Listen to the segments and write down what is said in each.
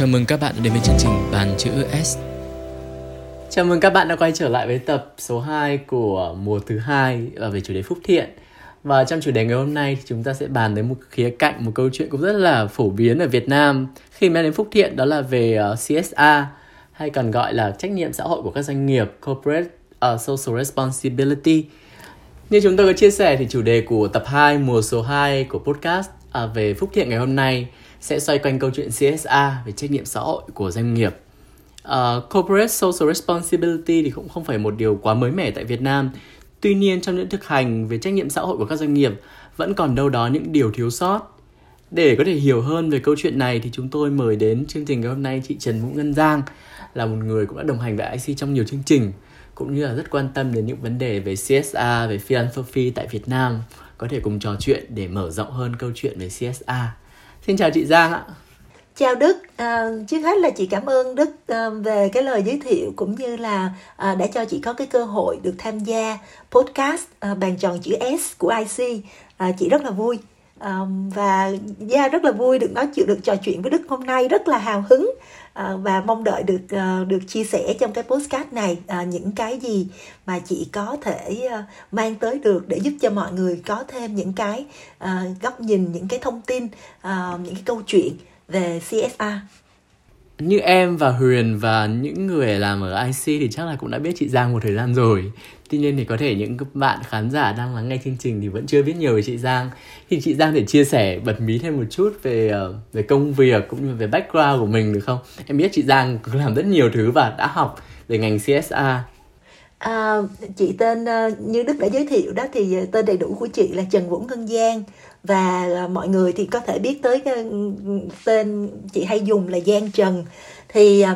Chào mừng các bạn đến với chương trình Bàn chữ S. Chào mừng các bạn đã quay trở lại với tập số 2 của mùa thứ hai và về chủ đề phúc thiện. Và trong chủ đề ngày hôm nay thì chúng ta sẽ bàn đến một khía cạnh, một câu chuyện cũng rất là phổ biến ở Việt Nam khi mà đến phúc thiện đó là về ờ, CSA CSR hay còn gọi là trách nhiệm xã hội của các doanh nghiệp, corporate uh, social responsibility. Như chúng tôi có chia sẻ thì chủ đề của tập 2 mùa số 2 của podcast uh, về phúc thiện ngày hôm nay sẽ xoay quanh câu chuyện CSA về trách nhiệm xã hội của doanh nghiệp. Uh, corporate social responsibility thì cũng không phải một điều quá mới mẻ tại Việt Nam. Tuy nhiên trong những thực hành về trách nhiệm xã hội của các doanh nghiệp vẫn còn đâu đó những điều thiếu sót. Để có thể hiểu hơn về câu chuyện này thì chúng tôi mời đến chương trình ngày hôm nay chị Trần Vũ Ngân Giang là một người cũng đã đồng hành với IC trong nhiều chương trình cũng như là rất quan tâm đến những vấn đề về CSA về philanthropy tại Việt Nam có thể cùng trò chuyện để mở rộng hơn câu chuyện về CSA. Xin chào chị Giang ạ. Chào Đức, à, trước hết là chị cảm ơn Đức à, về cái lời giới thiệu cũng như là à, đã cho chị có cái cơ hội được tham gia podcast à, bàn tròn chữ S của IC. À, chị rất là vui à, và Gia rất là vui được nói chuyện được trò chuyện với Đức hôm nay rất là hào hứng à, và mong đợi được à, được chia sẻ trong cái postcard này à, những cái gì mà chị có thể à, mang tới được để giúp cho mọi người có thêm những cái à, góc nhìn những cái thông tin à, những cái câu chuyện về CSR như em và Huyền và những người làm ở IC thì chắc là cũng đã biết chị Giang một thời gian rồi Tuy nhiên thì có thể những bạn khán giả đang lắng nghe chương trình thì vẫn chưa biết nhiều về chị Giang Thì chị Giang thể chia sẻ bật mí thêm một chút về ờ, về công việc cũng như về background của mình được không? Em biết chị Giang cũng làm rất nhiều thứ và đã học về ngành CSA. À, chị tên ờ, như Đức đã giới thiệu đó thì ờ, tên đầy đủ của chị là Trần Vũ Ngân Giang và ờ, mọi người thì có thể biết tới cái ừ, tên chị hay dùng là Giang Trần thì ờ,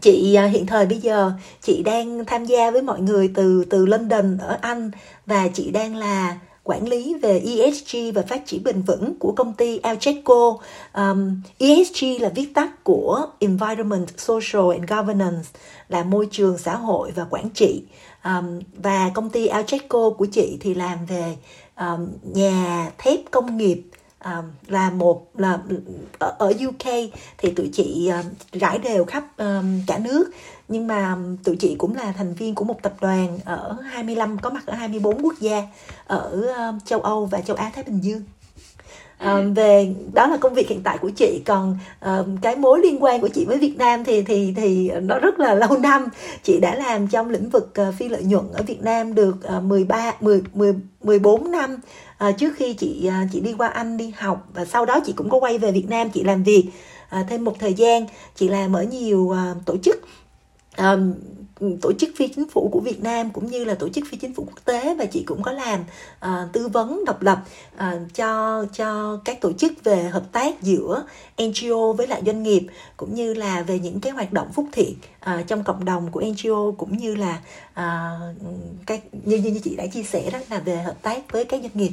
chị ờ, hiện thời bây giờ chị đang tham gia với mọi người từ từ London ở Anh và chị đang là quản lý về ESG và phát triển bền vững của công ty Alcheco. Um, ESG là viết tắt của Environment, Social and Governance là môi trường xã hội và quản trị. Um, và công ty Alcheco của chị thì làm về um, nhà thép công nghiệp um, là một là ở, ở UK thì tụi chị um, rải đều khắp um, cả nước. Nhưng mà tụi chị cũng là thành viên của một tập đoàn ở 25 có mặt ở 24 quốc gia ở um, châu Âu và châu Á Thái Bình Dương um, về đó là công việc hiện tại của chị. Còn um, cái mối liên quan của chị với Việt Nam thì thì thì nó rất là lâu năm. Chị đã làm trong lĩnh vực uh, phi lợi nhuận ở Việt Nam được uh, 13 10 10 14 năm. Uh, trước khi chị uh, chị đi qua Anh đi học và sau đó chị cũng có quay về Việt Nam chị làm việc uh, thêm một thời gian. Chị làm ở nhiều uh, tổ chức. Um, tổ chức phi chính phủ của Việt Nam cũng như là tổ chức phi chính phủ quốc tế và chị cũng có làm uh, tư vấn độc lập uh, cho cho các tổ chức về hợp tác giữa NGO với lại doanh nghiệp cũng như là về những cái hoạt động phúc thiện uh, trong cộng đồng của NGO cũng như là uh, các như như chị đã chia sẻ đó là về hợp tác với các doanh nghiệp.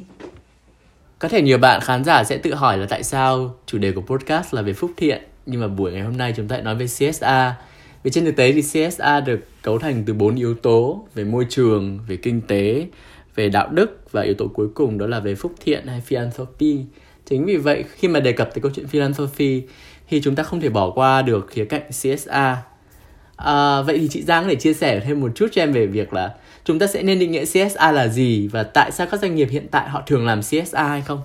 Có thể nhiều bạn khán giả sẽ tự hỏi là tại sao chủ đề của podcast là về phúc thiện nhưng mà buổi ngày hôm nay chúng ta lại nói về CSA vì trên thực tế thì CSA được cấu thành từ bốn yếu tố về môi trường, về kinh tế, về đạo đức và yếu tố cuối cùng đó là về phúc thiện hay philanthropy. Chính vì vậy khi mà đề cập tới câu chuyện philanthropy thì chúng ta không thể bỏ qua được khía cạnh CSA. À, vậy thì chị Giang có thể chia sẻ thêm một chút cho em về việc là chúng ta sẽ nên định nghĩa CSA là gì và tại sao các doanh nghiệp hiện tại họ thường làm CSA hay không?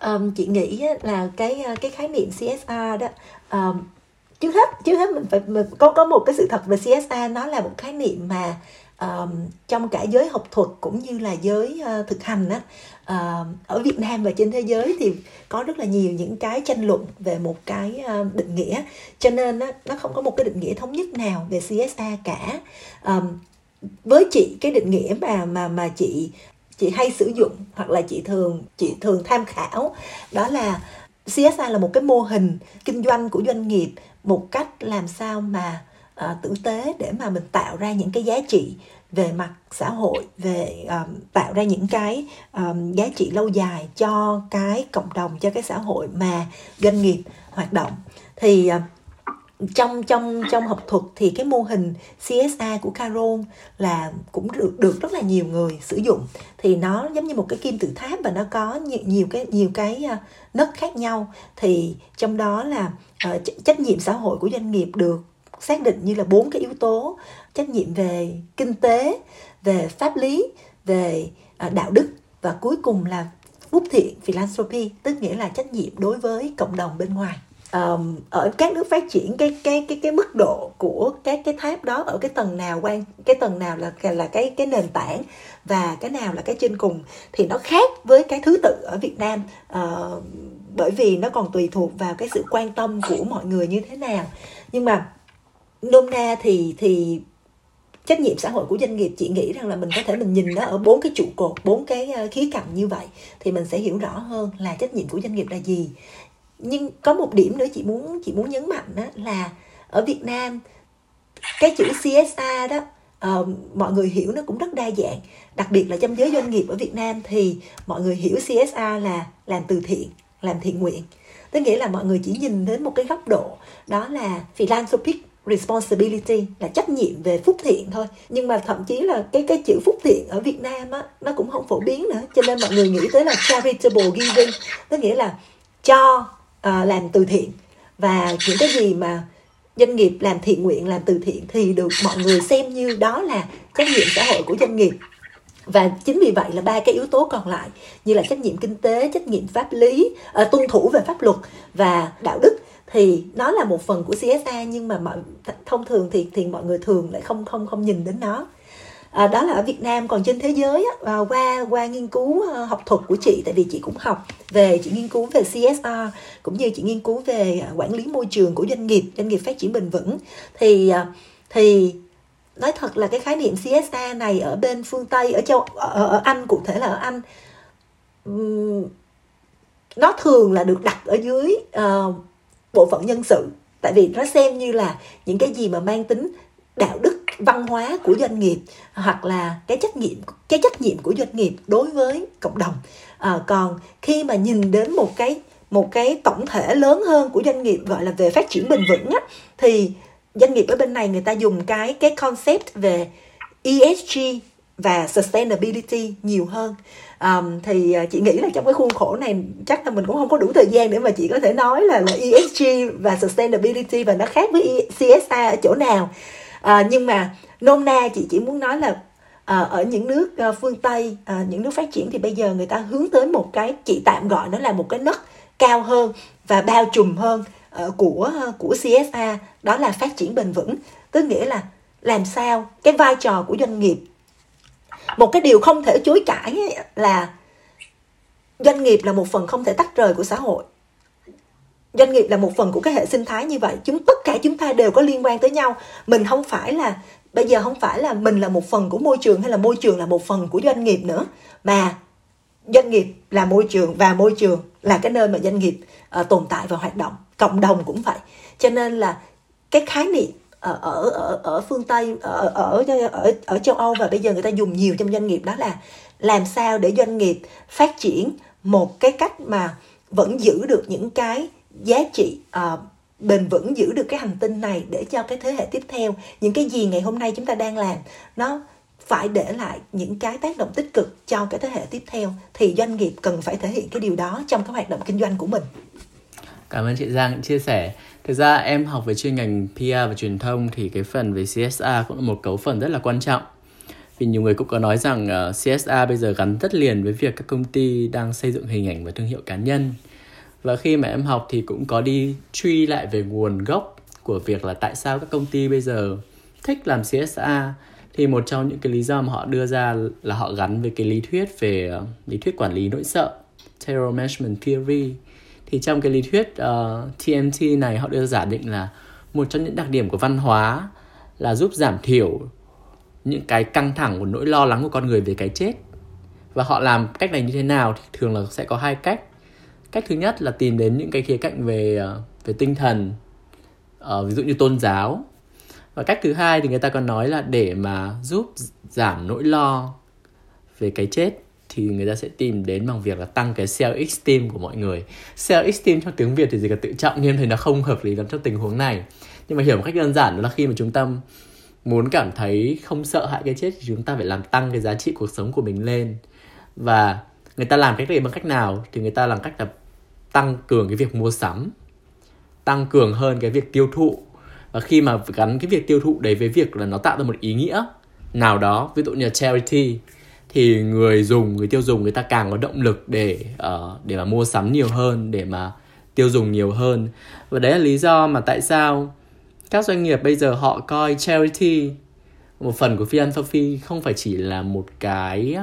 Um, chị nghĩ là cái ờ, cái khái niệm CSA đó um, trước hết trước hết mình phải mình có có một cái sự thật về CSA nó là một khái niệm mà um, trong cả giới học thuật cũng như là giới uh, thực hành á uh, ở Việt Nam và trên thế giới thì có rất là nhiều những cái tranh luận về một cái uh, định nghĩa. Cho nên á, nó không có một cái định nghĩa thống nhất nào về CSA cả. Um, với chị cái định nghĩa mà mà mà chị chị hay sử dụng hoặc là chị thường chị thường tham khảo đó là CSA là một cái mô hình kinh doanh của doanh nghiệp một cách làm sao mà uh, tử tế để mà mình tạo ra những cái giá trị về mặt xã hội về um, tạo ra những cái um, giá trị lâu dài cho cái cộng đồng cho cái xã hội mà doanh nghiệp hoạt động. Thì uh, trong trong trong học thuật thì cái mô hình CSA của Carol là cũng được được rất là nhiều người sử dụng. Thì nó giống như một cái kim tự tháp và nó có nhiều, nhiều cái nhiều cái à, nấc khác nhau. Thì trong đó là uh, trách nhiệm xã hội của doanh nghiệp được xác định như là bốn cái yếu tố. Trách nhiệm về kinh tế về pháp lý về uh, đạo đức và cuối cùng là phúc thiện philanthropy tức nghĩa là trách nhiệm đối với cộng đồng bên ngoài um, ở các nước phát triển cái cái cái cái mức độ của các cái tháp đó ở cái tầng nào quan cái tầng nào là là cái cái nền tảng và cái nào là cái trên cùng thì nó khác với cái thứ tự ở Việt Nam. Uh, bởi vì nó còn tùy thuộc vào cái sự quan tâm của mọi người như thế nào. Nhưng mà nôm na thì thì trách nhiệm xã hội của doanh nghiệp chị nghĩ rằng là mình có thể mình nhìn nó ở bốn cái trụ cột bốn cái ờ, khía cạnh như vậy thì mình sẽ hiểu rõ hơn là trách nhiệm của doanh nghiệp là gì nhưng có một điểm nữa chị muốn chị muốn nhấn mạnh đó là ở Việt Nam cái chữ CSA đó uh, mọi người hiểu nó cũng rất đa dạng. Đặc biệt là trong giới doanh nghiệp ở Việt Nam thì mọi người hiểu CSA là làm từ thiện làm thiện nguyện. Tức nghĩa là mọi người chỉ nhìn đến một cái góc độ đó là philanthropic responsibility là trách nhiệm về phúc thiện thôi. Nhưng mà thậm chí là cái cái chữ phúc thiện ở Việt Nam á nó cũng không phổ biến nữa. Cho nên mọi người nghĩ tới là charitable giving. Tức nghĩa là cho uh, làm từ thiện. Và những cái gì mà doanh nghiệp làm thiện nguyện làm từ thiện thì được mọi người xem như đó là trách nhiệm xã hội của doanh nghiệp. Và chính vì vậy là ba cái yếu tố còn lại như là trách nhiệm kinh tế trách nhiệm pháp lý uh, tuân thủ về pháp luật và đạo đức thì nó là một phần của CSA nhưng mà mọi thông thường thì thì mọi người thường lại không không không nhìn đến nó à, đó là ở Việt Nam còn trên thế giới á, qua qua nghiên cứu ờ, học thuật của chị tại vì chị cũng học về chị nghiên cứu về CSR cũng như chị nghiên cứu về à, quản lý môi trường của doanh nghiệp doanh nghiệp phát triển bền vững. Thì à, thì nói thật là cái khái niệm CSA này ở bên phương Tây ở châu ở, ở Anh cụ thể là ở Anh nó thường là được đặt ở dưới uh, bộ phận nhân sự. Tại vì nó xem như là những cái gì mà mang tính đạo đức văn hóa của doanh nghiệp hoặc là cái trách nhiệm cái trách nhiệm của doanh nghiệp đối với cộng đồng. À, còn khi mà nhìn đến một cái một cái tổng thể lớn hơn của doanh nghiệp gọi là về phát triển bền vững á, thì doanh nghiệp ở bên này người ta dùng cái cái concept về ESG và sustainability nhiều hơn. Um, thì à, chị nghĩ là trong cái khuôn khổ này chắc là mình cũng không có đủ thời gian để mà chị có thể nói là, là ESG và sustainability và nó khác với CSA ở chỗ nào à, nhưng mà nôm na chị chỉ muốn nói là à, ở những nước à, phương tây à, những nước phát triển thì bây giờ người ta hướng tới một cái chị tạm gọi nó là một cái nấc cao hơn và bao trùm hơn à, của của CSA đó là phát triển bền vững. Tức nghĩa là làm sao cái vai trò của doanh nghiệp một cái điều không thể chối cãi là doanh nghiệp là một phần không thể tách rời của xã hội doanh nghiệp là một phần của cái hệ sinh thái như vậy. Chúng tất cả chúng ta đều có liên quan tới nhau. Mình không phải là bây giờ không phải là mình là một phần của môi trường hay là môi trường là một phần của doanh nghiệp nữa mà doanh nghiệp là môi trường và môi trường là cái nơi mà doanh nghiệp uh, tồn tại và hoạt động. Cộng đồng cũng vậy. Cho nên là cái khái niệm ở ở ở, ở phương tây ở, ở ở ở châu âu và bây giờ người ta dùng nhiều trong doanh nghiệp đó là làm sao để doanh nghiệp phát triển một cái cách mà vẫn giữ được những cái giá trị uh, bền vững giữ được cái hành tinh này để cho cái thế hệ tiếp theo những cái gì ngày hôm nay chúng ta đang làm nó phải để lại những cái tác động tích cực cho cái thế hệ tiếp theo thì doanh nghiệp cần phải thể hiện cái điều đó trong cái hoạt động kinh doanh của mình. Cảm ơn chị Giang chia sẻ. Thực ra em học về chuyên ngành PR và truyền thông thì cái phần về CSR cũng là một cấu phần rất là quan trọng. Vì nhiều người cũng có nói rằng ờ, uh, CSR bây giờ gắn rất liền với việc các công ty đang xây dựng hình ảnh và thương hiệu cá nhân và khi mà em học thì cũng có đi truy lại về nguồn gốc của việc là tại sao các công ty bây giờ thích làm CSA thì một trong những cái lý do mà họ đưa ra là họ gắn với cái lý thuyết về uh, lý thuyết quản lý nỗi sợ terror management theory. Thì trong cái lý thuyết ờ, uh, TMT này họ đưa ra giả định là một trong những đặc điểm của văn hóa là giúp giảm thiểu những cái căng thẳng của nỗi lo lắng của con người về cái chết. Và họ làm cách này như thế nào thì thường là sẽ có hai cách cách thứ nhất là tìm đến những cái khía cạnh về ờ, về tinh thần uh, ví dụ như tôn giáo. Và cách thứ hai thì người ta còn nói là để mà giúp giảm nỗi lo về cái chết thì người ta sẽ tìm đến bằng việc là tăng cái self esteem của mọi người. Self esteem trong tiếng việt thì gì cả tự trọng nhưng thì nó không hợp lý lắm trong tình huống này. Nhưng mà hiểu một cách đơn giản đó là khi mà chúng ta muốn cảm thấy không sợ hãi cái chết thì chúng ta phải làm tăng cái giá trị cuộc sống của mình lên. Và người ta làm cách này bằng cách nào? Thì người ta làm cách là tăng cường cái việc mua sắm tăng cường hơn cái việc tiêu thụ. Và khi mà gắn cái việc tiêu thụ đấy với việc là nó tạo ra một ý nghĩa nào đó ví dụ như là charity thì người dùng người tiêu dùng người ta càng có động lực để uh, để mà mua sắm nhiều hơn để mà tiêu dùng nhiều hơn. Và đấy là lý do mà tại sao các doanh nghiệp bây giờ họ coi charity một phần của philanthropy không phải chỉ là một cái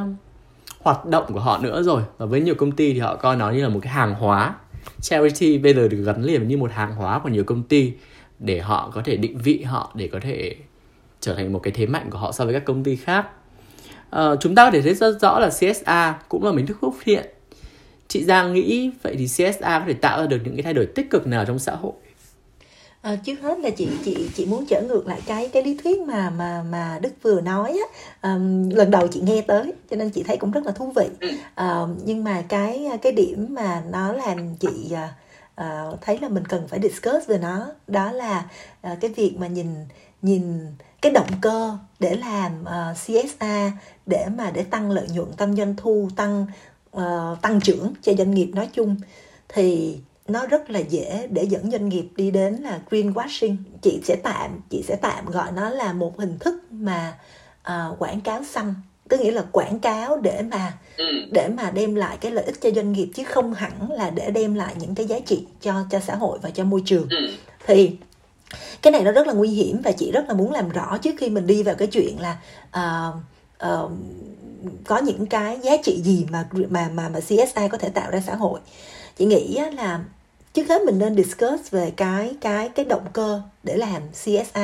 hoạt động của họ nữa rồi. Và với nhiều công ty thì họ coi nó như là một cái hàng hóa. Charity bây giờ được gắn liền như một hàng hóa của nhiều công ty để họ có thể định vị họ để có thể trở thành một cái thế mạnh của họ so với các công ty khác. À, chúng ta có thể thấy rất rõ là CSA cũng là một hình thức phúc thiện chị Giang nghĩ vậy thì CSA có thể tạo ra được những cái thay đổi tích cực nào trong xã hội? À, trước hết là chị chị chị muốn trở ngược lại cái cái lý thuyết mà mà mà Đức vừa nói á. Um, lần đầu chị nghe tới cho nên chị thấy cũng rất là thú vị. Uh, nhưng mà cái cái điểm mà nó làm chị uh, thấy là mình cần phải discuss về nó đó là uh, cái việc mà nhìn nhìn cái động cơ để làm uh, CSA để mà để tăng lợi nhuận tăng doanh thu tăng uh, tăng trưởng cho doanh nghiệp nói chung. Thì nó rất là dễ để dẫn doanh nghiệp đi đến là greenwashing chị sẽ tạm chị sẽ tạm gọi nó là một hình thức mà uh, quảng cáo xanh có nghĩa là quảng cáo để mà ừ. để mà đem lại cái lợi ích cho doanh nghiệp chứ không hẳn là để đem lại những cái giá trị cho cho xã hội và cho môi trường ừ. thì cái này nó rất là nguy hiểm và chị rất là muốn làm rõ trước khi mình đi vào cái chuyện là uh, uh, có những cái giá trị gì mà mà mà mà CSI có thể tạo ra xã hội chị nghĩ là trước hết mình nên discuss về cái cái cái động cơ để làm CSR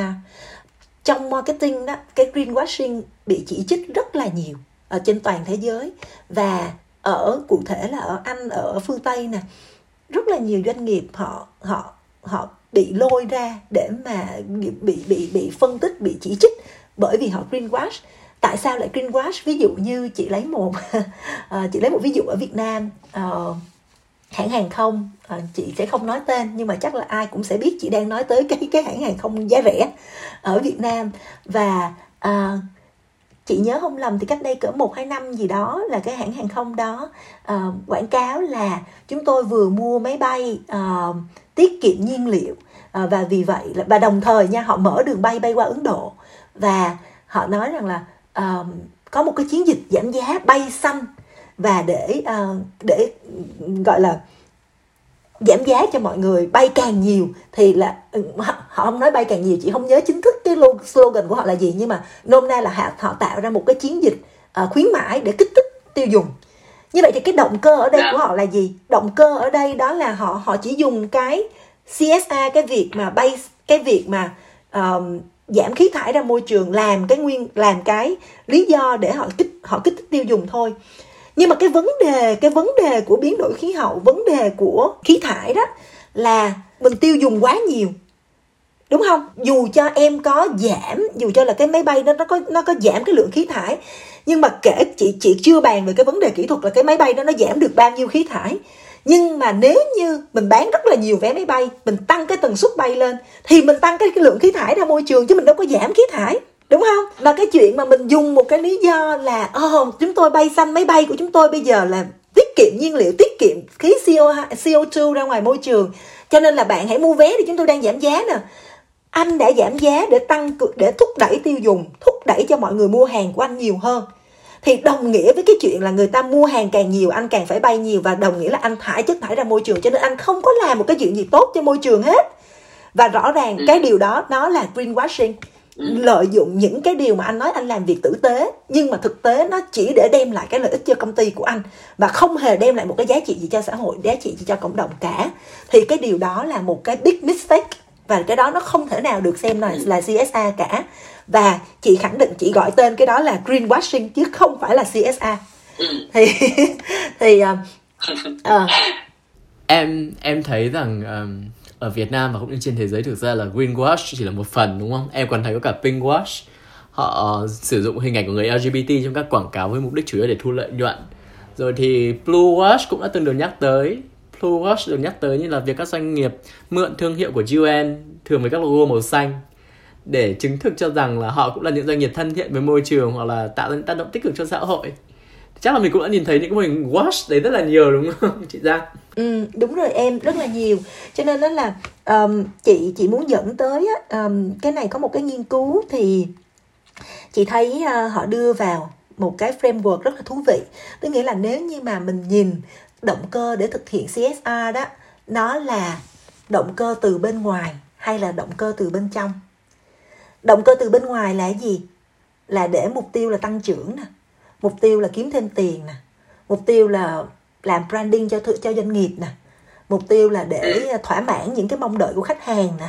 trong marketing đó cái greenwashing bị chỉ trích rất là nhiều ở trên toàn thế giới và ở cụ thể là ở Anh ở phương Tây nè rất là nhiều doanh nghiệp họ họ họ bị lôi ra để mà bị bị bị phân tích bị chỉ trích bởi vì họ greenwash. Tại sao lại greenwash? Ví dụ như chị lấy một ờ, chị lấy một ví dụ ở Việt Nam uh, hãng hàng không à, chị sẽ không nói tên nhưng mà chắc là ai cũng sẽ biết chị đang nói tới cái cái hãng hàng không giá rẻ ở Việt Nam. Và à, chị nhớ không lầm thì cách đây cỡ một hai năm gì đó là cái hãng hàng không đó à, quảng cáo là chúng tôi vừa mua máy bay à, tiết kiệm nhiên liệu. À, và vì vậy là và đồng thời nha họ mở đường bay bay qua Ấn Độ. Và họ nói rằng là à, có một cái chiến dịch giảm giá bay xanh. Và để uh, để gọi là giảm giá cho mọi người bay càng nhiều thì là ừ, họ không nói bay càng nhiều chị không nhớ chính thức cái slogan của họ là gì nhưng mà nôm na là họ, họ tạo ra một cái chiến dịch uh, khuyến mãi để kích thích tiêu dùng. Như vậy thì cái động cơ ở đây dạ. của họ là gì? Động cơ ở đây đó là họ họ chỉ dùng cái CSA cái việc mà bay cái việc mà um, giảm khí thải ra môi trường làm cái nguyên làm cái lý do để họ kích họ kích thích tiêu dùng thôi nhưng mà cái vấn đề cái vấn đề của biến đổi khí hậu vấn đề của khí thải đó là mình tiêu dùng quá nhiều. Đúng không? Dù cho em có giảm dù cho là cái máy bay đó nó có nó có giảm cái lượng khí thải nhưng mà kể chị chị chưa bàn về cái vấn đề kỹ thuật là cái máy bay đó nó giảm được bao nhiêu khí thải. Nhưng mà nếu như mình bán rất là nhiều vé máy bay mình tăng cái tần suất bay lên thì mình tăng cái, cái lượng khí thải ra môi trường chứ mình đâu có giảm khí thải đúng không? Và cái chuyện mà mình dùng một cái lý do là oh, chúng tôi bay xanh máy bay của chúng tôi bây giờ là tiết kiệm nhiên liệu tiết kiệm khí CO CO2 ra ngoài môi trường. Cho nên là bạn hãy mua vé thì chúng tôi đang giảm giá nè. Anh đã giảm giá để tăng để thúc đẩy tiêu dùng thúc đẩy cho mọi người mua hàng của anh nhiều hơn. Thì đồng nghĩa với cái chuyện là người ta mua hàng càng nhiều anh càng phải bay nhiều và đồng nghĩa là anh thải chất thải ra môi trường. Cho nên anh không có làm một cái chuyện gì tốt cho môi trường hết. Và rõ ràng cái điều đó nó là greenwashing lợi dụng những cái điều mà anh nói anh làm việc tử tế nhưng mà thực tế nó chỉ để đem lại cái lợi ích cho công ty của anh và không hề đem lại một cái giá trị gì cho xã hội giá trị gì cho cộng đồng cả. Thì cái điều đó là một cái big mistake và cái đó nó không thể nào được xem là là CSA cả. Và chị khẳng định chị gọi tên cái đó là greenwashing chứ không phải là CSA thì thì uh, uh, em em thấy rằng um, ở Việt Nam và cũng như trên thế giới thực ra là greenwash chỉ là một phần đúng không? Em còn thấy có cả pinkwash họ uh, sử dụng hình ảnh của người LGBT trong các quảng cáo với mục đích chủ yếu để thu lợi nhuận. Rồi thì bluewash cũng đã từng được nhắc tới Bluewash được nhắc tới như là việc các doanh nghiệp mượn thương hiệu của UN thường với các logo màu xanh để chứng thực cho rằng là họ cũng là những doanh nghiệp thân thiện với môi trường hoặc là tạo ra những tác động tích cực cho xã hội chắc là mình cũng đã nhìn thấy những cái mô hình wash đấy rất là nhiều đúng không chị Giang? Ừ, đúng rồi em rất là nhiều. Cho nên đó là um, chị chị muốn dẫn tới um, cái này có một cái nghiên cứu thì chị thấy uh, họ đưa vào một cái framework rất là thú vị. Tức nghĩa là nếu như mà mình nhìn động cơ để thực hiện CSR đó nó là động cơ từ bên ngoài hay là động cơ từ bên trong? Động cơ từ bên ngoài là gì? Là để mục tiêu là tăng trưởng nè mục tiêu là kiếm thêm tiền nè. Mục tiêu là làm branding cho cho doanh nghiệp nè. Mục tiêu là để thỏa mãn những cái mong đợi của khách hàng nè.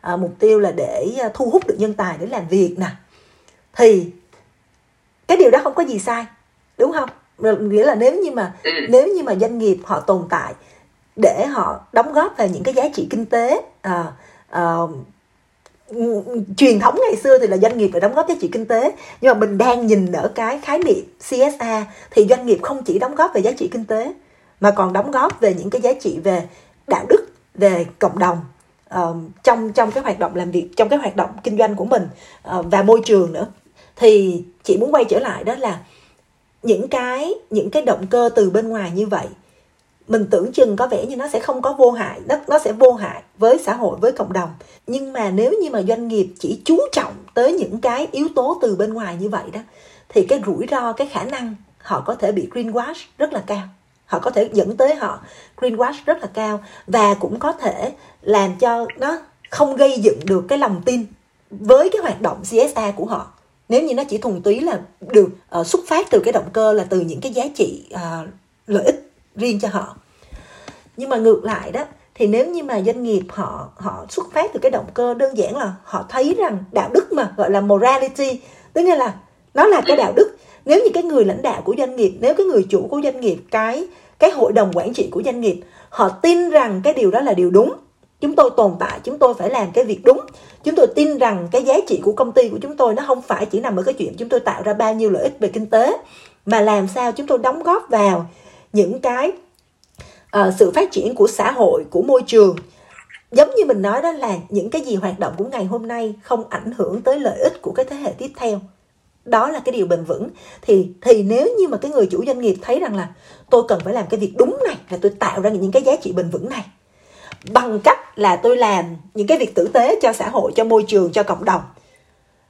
À, mục tiêu là để thu hút được nhân tài để làm việc nè. Thì cái điều đó không có gì sai đúng không? Nghĩa là nếu như mà nếu như mà doanh nghiệp họ tồn tại để họ đóng góp vào những cái giá trị kinh tế à, à, truyền thống ngày xưa thì là doanh nghiệp phải đóng góp giá trị kinh tế. Nhưng mà mình đang nhìn ở cái khái niệm CSA thì doanh nghiệp không chỉ đóng góp về giá trị kinh tế mà còn đóng góp về những cái giá trị về đạo đức về cộng đồng uh, trong trong cái hoạt động làm việc trong cái hoạt động kinh doanh của mình uh, và môi trường nữa. Thì chị muốn quay trở lại đó là những cái những cái động cơ từ bên ngoài như vậy mình tưởng chừng có vẻ như nó sẽ không có vô hại nó nó sẽ vô hại với xã hội với cộng đồng. Nhưng mà nếu như mà doanh nghiệp chỉ chú trọng tới những cái yếu tố từ bên ngoài như vậy đó thì cái rủi ro cái khả năng họ có thể bị greenwash rất là cao. Họ có thể dẫn tới họ greenwash rất là cao và cũng có thể làm cho nó không gây dựng được cái lòng tin với cái hoạt động CSA của họ. Nếu như nó chỉ thuần túy là được uh, xuất phát từ cái động cơ là từ những cái giá trị uh, lợi ích riêng cho họ. Nhưng mà ngược lại đó, thì nếu như mà doanh nghiệp họ họ xuất phát từ cái động cơ đơn giản là họ thấy rằng đạo đức mà, gọi là morality, tức là nó là cái đạo đức. Nếu như cái người lãnh đạo của doanh nghiệp, nếu cái người chủ của doanh nghiệp, cái cái hội đồng quản trị của doanh nghiệp, họ tin rằng cái điều đó là điều đúng, chúng tôi tồn tại, chúng tôi phải làm cái việc đúng, chúng tôi tin rằng cái giá trị của công ty của chúng tôi nó không phải chỉ nằm ở cái chuyện chúng tôi tạo ra bao nhiêu lợi ích về kinh tế, mà làm sao chúng tôi đóng góp vào những cái uh, sự phát triển của xã hội của môi trường. Giống như mình nói đó là những cái gì hoạt động của ngày hôm nay không ảnh hưởng tới lợi ích của cái thế hệ tiếp theo. Đó là cái điều bền vững. Thì thì nếu như mà cái người chủ doanh nghiệp thấy rằng là tôi cần phải làm cái việc đúng này là tôi tạo ra những cái giá trị bền vững này bằng cách là tôi làm những cái việc tử tế cho xã hội cho môi trường cho cộng đồng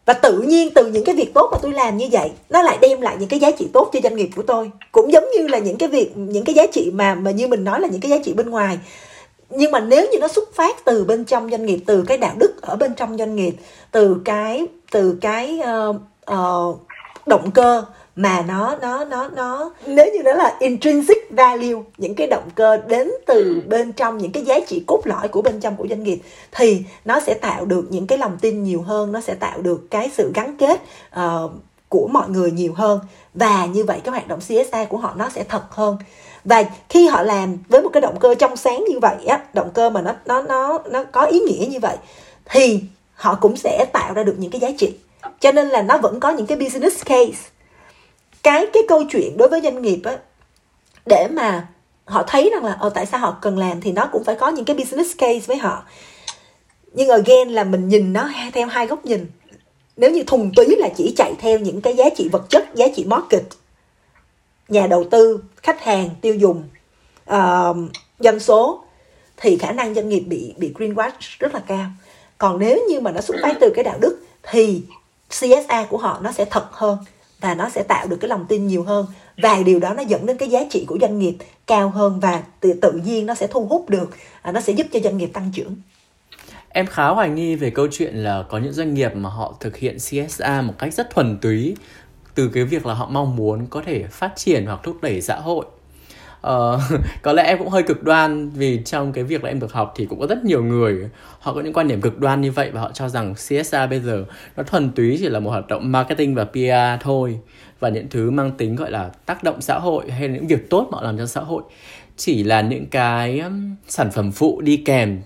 và tự nhiên từ những cái việc tốt mà tôi làm như vậy nó lại đem lại những cái giá trị tốt cho doanh nghiệp của tôi. Cũng giống như là những cái việc những cái giá trị mà mà như mình nói là những cái giá trị bên ngoài. Nhưng mà nếu như nó xuất phát từ bên trong doanh nghiệp từ cái đạo đức ở bên trong doanh nghiệp từ cái từ cái uh, uh, động cơ mà nó nó nó nó. Nếu như nó là intrinsic value những cái động cơ đến từ bên trong những cái giá trị cốt lõi của bên trong của doanh nghiệp thì nó sẽ tạo được những cái lòng tin nhiều hơn nó sẽ tạo được cái sự gắn kết uh, của mọi người nhiều hơn. Và như vậy cái hoạt động CSA của họ nó sẽ thật hơn. Và khi họ làm với một cái động cơ trong sáng như vậy á động cơ mà nó nó nó nó có ý nghĩa như vậy thì họ cũng sẽ tạo ra được những cái giá trị. Cho nên là nó vẫn có những cái business case cái cái câu chuyện đối với doanh nghiệp á để mà họ thấy rằng là ờ tại sao họ cần làm thì nó cũng phải có những cái business case với họ. Nhưng again là mình nhìn nó theo hai góc nhìn. Nếu như thùng túy là chỉ chạy theo những cái giá trị vật chất giá trị market nhà đầu tư khách hàng tiêu dùng uh, doanh số thì khả năng doanh nghiệp bị bị greenwash rất là cao. Còn nếu như mà nó xuất phát từ cái đạo đức thì CSA của họ nó sẽ thật hơn và nó sẽ tạo được cái lòng tin nhiều hơn. Và điều đó nó dẫn đến cái giá trị của doanh nghiệp cao hơn và tự, tự nhiên nó sẽ thu hút được à, nó sẽ giúp cho doanh nghiệp tăng trưởng. Em khá hoài nghi về câu chuyện là có những doanh nghiệp mà họ thực hiện CSA một cách rất thuần túy từ cái việc là họ mong muốn có thể phát triển hoặc thúc đẩy xã hội Uh, có lẽ em cũng hơi cực đoan vì trong cái việc là em được học thì cũng có rất nhiều người họ có những quan điểm cực đoan như vậy và họ cho rằng CSA bây giờ nó thuần túy chỉ là một hoạt động marketing và PR thôi và những thứ mang tính gọi là tác động xã hội hay những việc tốt mà họ làm cho xã hội chỉ là những cái sản phẩm phụ đi kèm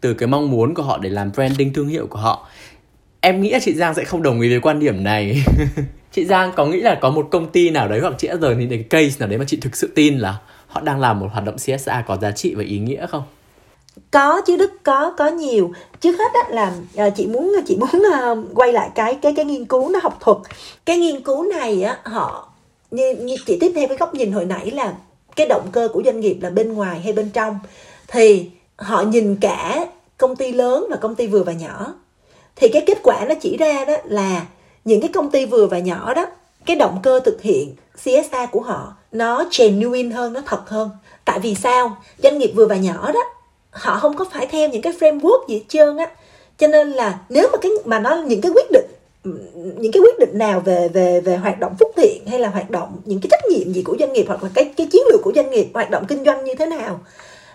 từ cái mong muốn của họ để làm branding thương hiệu của họ em nghĩ là chị Giang sẽ không đồng ý với quan điểm này. Chị Giang có nghĩ là có một công ty nào đấy hoặc chị đã giờ nhìn cái case nào đấy mà chị thực sự tin là họ đang làm một hoạt động CSR có giá trị và ý nghĩa không? có chứ đức có có nhiều. Trước hết á là uh, chị muốn chị muốn uh, quay lại cái cái cái nghiên cứu nó học thuật. Cái nghiên cứu này á họ như, như chị tiếp theo cái góc nhìn hồi nãy là cái động cơ của doanh nghiệp là bên ngoài hay bên trong. Thì họ nhìn cả công ty lớn và công ty vừa và nhỏ thì cái kết quả nó chỉ ra đó là những cái công ty vừa và nhỏ đó, cái động cơ thực hiện CSR của họ nó genuine hơn, nó thật hơn. Tại vì sao? Doanh nghiệp vừa và nhỏ đó, họ không có phải theo những cái framework gì hết trơn á. Cho nên là nếu mà cái, mà nó những cái quyết định, những cái quyết định nào về về về hoạt động phúc thiện hay là hoạt động những cái trách nhiệm gì của doanh nghiệp hoặc là cái cái chiến lược của doanh nghiệp, hoạt động kinh doanh như thế nào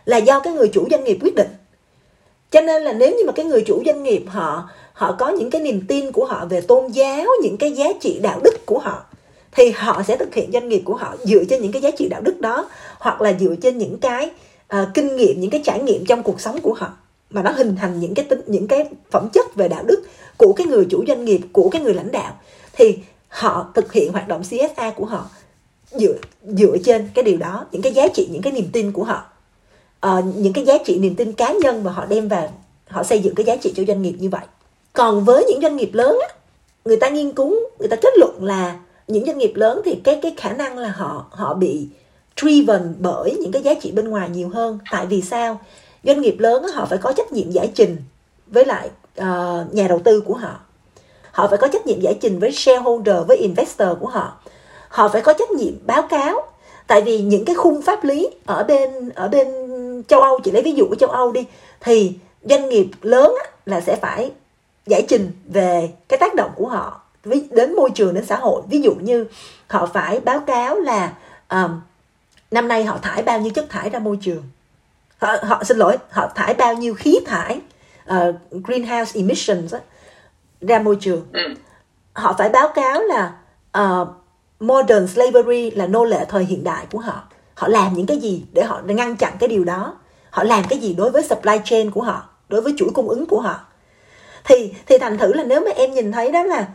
là do cái người chủ doanh nghiệp quyết định. Cho nên là nếu như mà cái người chủ doanh nghiệp họ họ có những cái niềm tin của họ về tôn giáo những cái giá trị đạo đức của họ thì họ sẽ thực hiện doanh nghiệp của họ dựa trên những cái giá trị đạo đức đó hoặc là dựa trên những cái uh, kinh nghiệm những cái trải nghiệm trong cuộc sống của họ. Mà nó hình thành những cái tính những cái phẩm chất về đạo đức của cái người chủ doanh nghiệp của cái người lãnh đạo. Thì họ thực hiện hoạt động CSA của họ dựa dựa trên cái điều đó những cái giá trị những cái niềm tin của họ. Uh, những cái giá trị niềm tin cá nhân mà họ đem vào họ xây dựng cái giá trị cho doanh nghiệp như vậy còn với những doanh nghiệp lớn á, người ta nghiên cứu người ta kết luận là những doanh nghiệp lớn thì cái cái khả năng là họ họ bị driven bởi những cái giá trị bên ngoài nhiều hơn. Tại vì sao? Doanh nghiệp lớn họ phải có trách nhiệm giải trình với lại uh, nhà đầu tư của họ. Họ phải có trách nhiệm giải trình với shareholder với investor của họ. Họ phải có trách nhiệm báo cáo. Tại vì những cái khung pháp lý ở bên ở bên châu Âu chỉ lấy ví dụ của châu Âu đi thì doanh nghiệp lớn là sẽ phải giải trình về cái tác động của họ đến môi trường đến xã hội. Ví dụ như họ phải báo cáo là um, năm nay họ thải bao nhiêu chất thải ra môi trường. Họ, họ xin lỗi họ thải bao nhiêu khí thải uh, greenhouse emissions đó, ra môi trường. Ừ. họ phải báo cáo là uh, modern slavery là nô lệ thời hiện đại của họ. Họ làm những cái gì để họ ngăn chặn cái điều đó? Họ làm cái gì đối với supply chain của họ đối với chuỗi cung ứng của họ thì thì thành thử là nếu mà em nhìn thấy đó là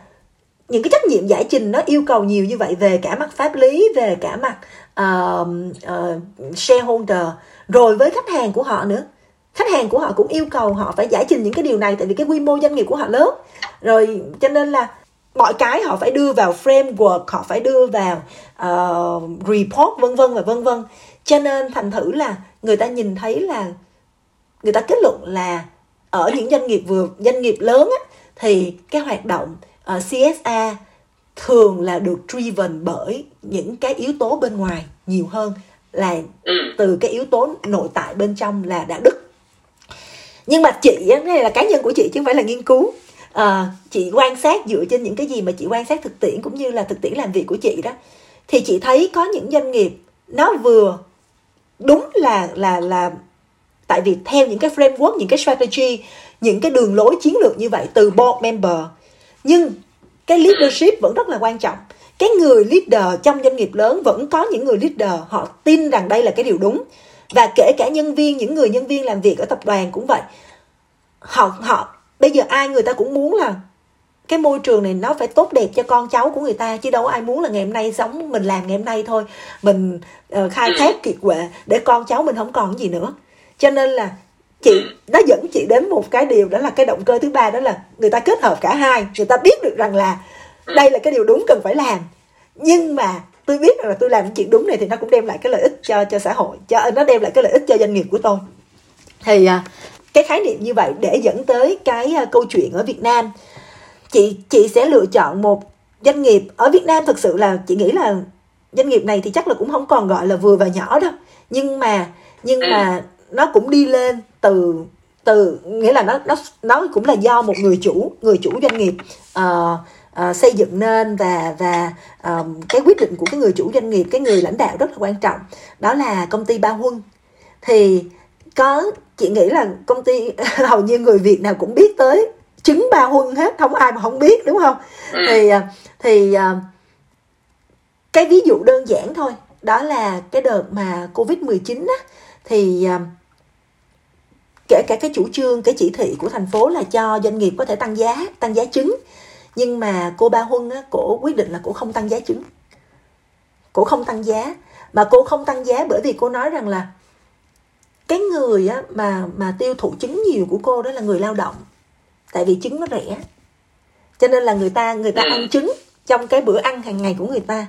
những cái trách nhiệm giải trình nó yêu cầu nhiều như vậy về cả mặt pháp lý về cả mặt uh, uh, shareholder rồi với khách hàng của họ nữa. Khách hàng của họ cũng yêu cầu họ phải giải trình những cái điều này tại vì cái quy mô doanh nghiệp của họ lớn. Rồi cho nên là mọi cái họ phải đưa vào framework họ phải đưa vào uh, report vân vân và vân vân. Cho nên thành thử là người ta nhìn thấy là người ta kết luận là ở những doanh nghiệp vừa doanh nghiệp lớn á, thì cái hoạt động uh, ờ, CSA thường là được driven bởi những cái yếu tố bên ngoài nhiều hơn là ừ. từ cái yếu tố nội tại bên trong là đạo đức. Nhưng mà chị cái này là cá nhân của chị chứ không phải là nghiên cứu. À, chị quan sát dựa trên những cái gì mà chị quan sát thực tiễn cũng như là thực tiễn làm việc của chị đó. Thì chị thấy có những doanh nghiệp nó vừa đúng là là là tại vì theo những cái framework những cái strategy những cái đường lối chiến lược như vậy từ board member. Nhưng cái leadership vẫn rất là quan trọng. Cái người leader trong doanh nghiệp lớn vẫn có những người leader họ tin rằng đây là cái điều đúng. Và kể cả nhân viên những người nhân viên làm việc ở tập đoàn cũng vậy. Họ họ bây giờ ai người ta cũng muốn là cái môi trường này nó phải tốt đẹp cho con cháu của người ta chứ đâu có ai muốn là ngày hôm nay sống mình làm ngày hôm nay thôi. Mình uh, khai thác kiệt quệ để con cháu mình không còn gì nữa cho nên là chị nó dẫn chị đến một cái điều, đó là cái động cơ thứ ba, đó là người ta kết hợp cả hai, người ta biết được rằng là đây là cái điều đúng cần phải làm. Nhưng mà tôi biết rằng là tôi làm chuyện đúng này thì nó cũng đem lại cái lợi ích cho cho xã hội, cho, nó đem lại cái lợi ích cho doanh nghiệp của tôi. Thì à, cái khái niệm như vậy để dẫn tới cái à, câu chuyện ở Việt Nam, chị chị sẽ lựa chọn một doanh nghiệp. Ở Việt Nam thực sự là chị nghĩ là doanh nghiệp này thì chắc là cũng không còn gọi là vừa và nhỏ đâu. Nhưng mà nhưng mà nó cũng đi lên từ từ nghĩa là nó nó nó cũng là do một người chủ người chủ doanh nghiệp uh, uh, xây dựng nên và và um, cái quyết định của cái người chủ doanh nghiệp cái người lãnh đạo rất là quan trọng đó là công ty Ba Huân thì có chị nghĩ là công ty hầu như người Việt nào cũng biết tới trứng Ba Huân hết không ai mà không biết đúng không ừ. thì thì uh, cái ví dụ đơn giản thôi đó là cái đợt mà covid 19 á thì uh, kể cả cái chủ trương cái chỉ thị của thành phố là cho doanh nghiệp có thể tăng giá tăng giá trứng. Nhưng mà cô ba huân á cổ quyết định là cổ không tăng giá trứng. Cổ không tăng giá. Mà cô không tăng giá bởi vì cô nói rằng là cái người á, mà mà tiêu thụ trứng nhiều của cô đó là người lao động. Tại vì trứng nó rẻ. Cho nên là người ta người ta ăn trứng trong cái bữa ăn hàng ngày của người ta.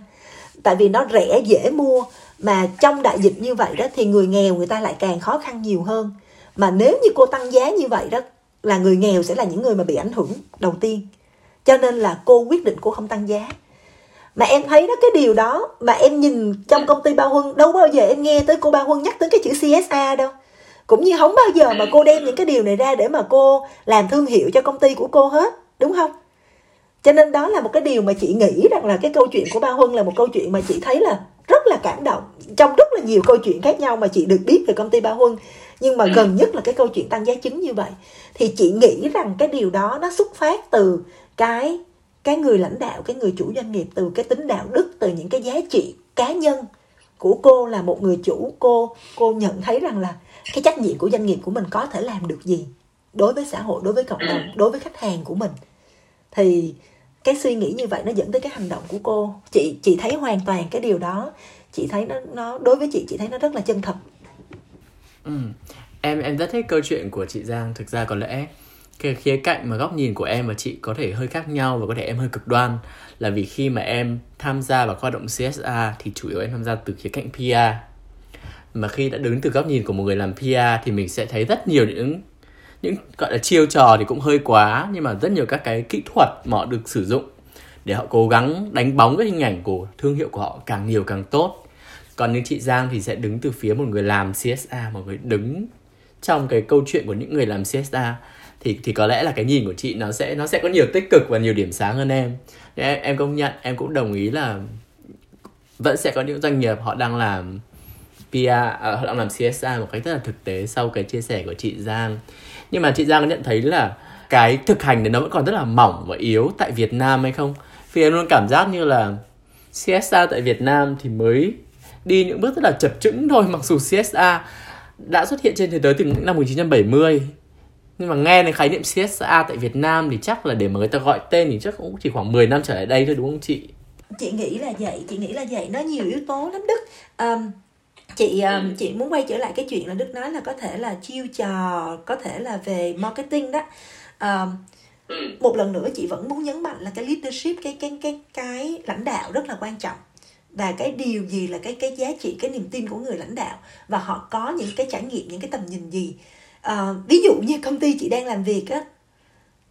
Tại vì nó rẻ dễ mua. Mà trong đại dịch như vậy đó thì người nghèo người ta lại càng khó khăn nhiều hơn mà nếu như cô tăng giá như vậy đó, là người nghèo sẽ là những người mà bị ảnh hưởng đầu tiên. Cho nên là cô quyết định cô không tăng giá. Mà em thấy đó, cái điều đó mà em nhìn trong công ty Bao Huân, đâu bao giờ em nghe tới cô Bao Huân nhắc tới cái chữ CSA đâu. Cũng như không bao giờ mà cô đem những cái điều này ra để mà cô làm thương hiệu cho công ty của cô hết, đúng không? Cho nên đó là một cái điều mà chị nghĩ rằng là cái câu chuyện của Bao Huân là một câu chuyện mà chị thấy là rất là cảm động trong rất là nhiều câu chuyện khác nhau mà chị được biết về công ty Bao Huân nhưng mà gần nhất là cái câu chuyện tăng giá trứng như vậy. Thì chị nghĩ rằng cái điều đó nó xuất phát từ cái cái người lãnh đạo cái người chủ doanh nghiệp từ cái tính đạo đức từ những cái giá trị cá nhân của cô là một người chủ. Cô cô nhận thấy rằng là cái trách nhiệm của doanh nghiệp của mình có thể làm được gì đối với xã hội đối với cộng đồng đối với khách hàng của mình. Thì cái suy nghĩ như vậy nó dẫn tới cái hành động của cô. Chị chị thấy hoàn toàn cái điều đó chị thấy nó nó, đối với chị chị thấy nó rất là chân thật. Ừ. em em rất thích câu chuyện của chị Giang. Thực ra có lẽ cái khía cạnh mà góc nhìn của em và chị có thể hơi khác nhau và có thể em hơi cực đoan là vì khi mà em tham gia vào hoạt động CSA thì chủ yếu em tham gia từ khía cạnh PR mà khi đã đứng từ góc nhìn của một người làm PR thì mình sẽ thấy rất nhiều những những, gọi là, chiêu trò thì cũng hơi quá, nhưng mà rất nhiều các cái kỹ thuật mà họ được sử dụng để họ cố gắng đánh bóng cái hình ảnh của thương hiệu của họ càng nhiều càng tốt còn như chị Giang thì sẽ đứng từ phía một người làm CSA một người đứng trong cái câu chuyện của những người làm CSA thì thì có lẽ là cái nhìn của chị nó sẽ nó sẽ có nhiều tích cực và nhiều điểm sáng hơn em. Em, em công nhận em cũng đồng ý là vẫn sẽ có những doanh nghiệp họ đang làm PR à, ờ, họ đang làm CSA một cách rất là thực tế sau cái chia sẻ của chị Giang. Nhưng mà chị Giang có nhận thấy là cái thực hành đấy nó vẫn còn rất là mỏng và yếu tại Việt Nam hay không? Vì em luôn cảm giác như là CSA tại Việt Nam thì mới đi những bước rất là chập chững thôi mặc dù CSA đã xuất hiện trên thế giới từ những năm 1970 nhưng mà nghe đến khái niệm CSA tại Việt Nam thì chắc là để mà người ta gọi tên thì chắc cũng chỉ khoảng 10 năm trở lại đây thôi đúng không chị? Chị nghĩ là vậy, chị nghĩ là vậy, nó nhiều yếu tố lắm Đức. Um, chị um, chị muốn quay trở lại cái chuyện là Đức nói là có thể là chiêu trò, có thể là về marketing đó. Um, một lần nữa chị vẫn muốn nhấn mạnh là cái leadership cái cái cái cái lãnh đạo rất là quan trọng và cái điều gì là cái cái giá trị cái niềm tin của người lãnh đạo? Và họ có những cái trải nghiệm những cái tầm nhìn gì? À, ví dụ như công ty chị đang làm việc á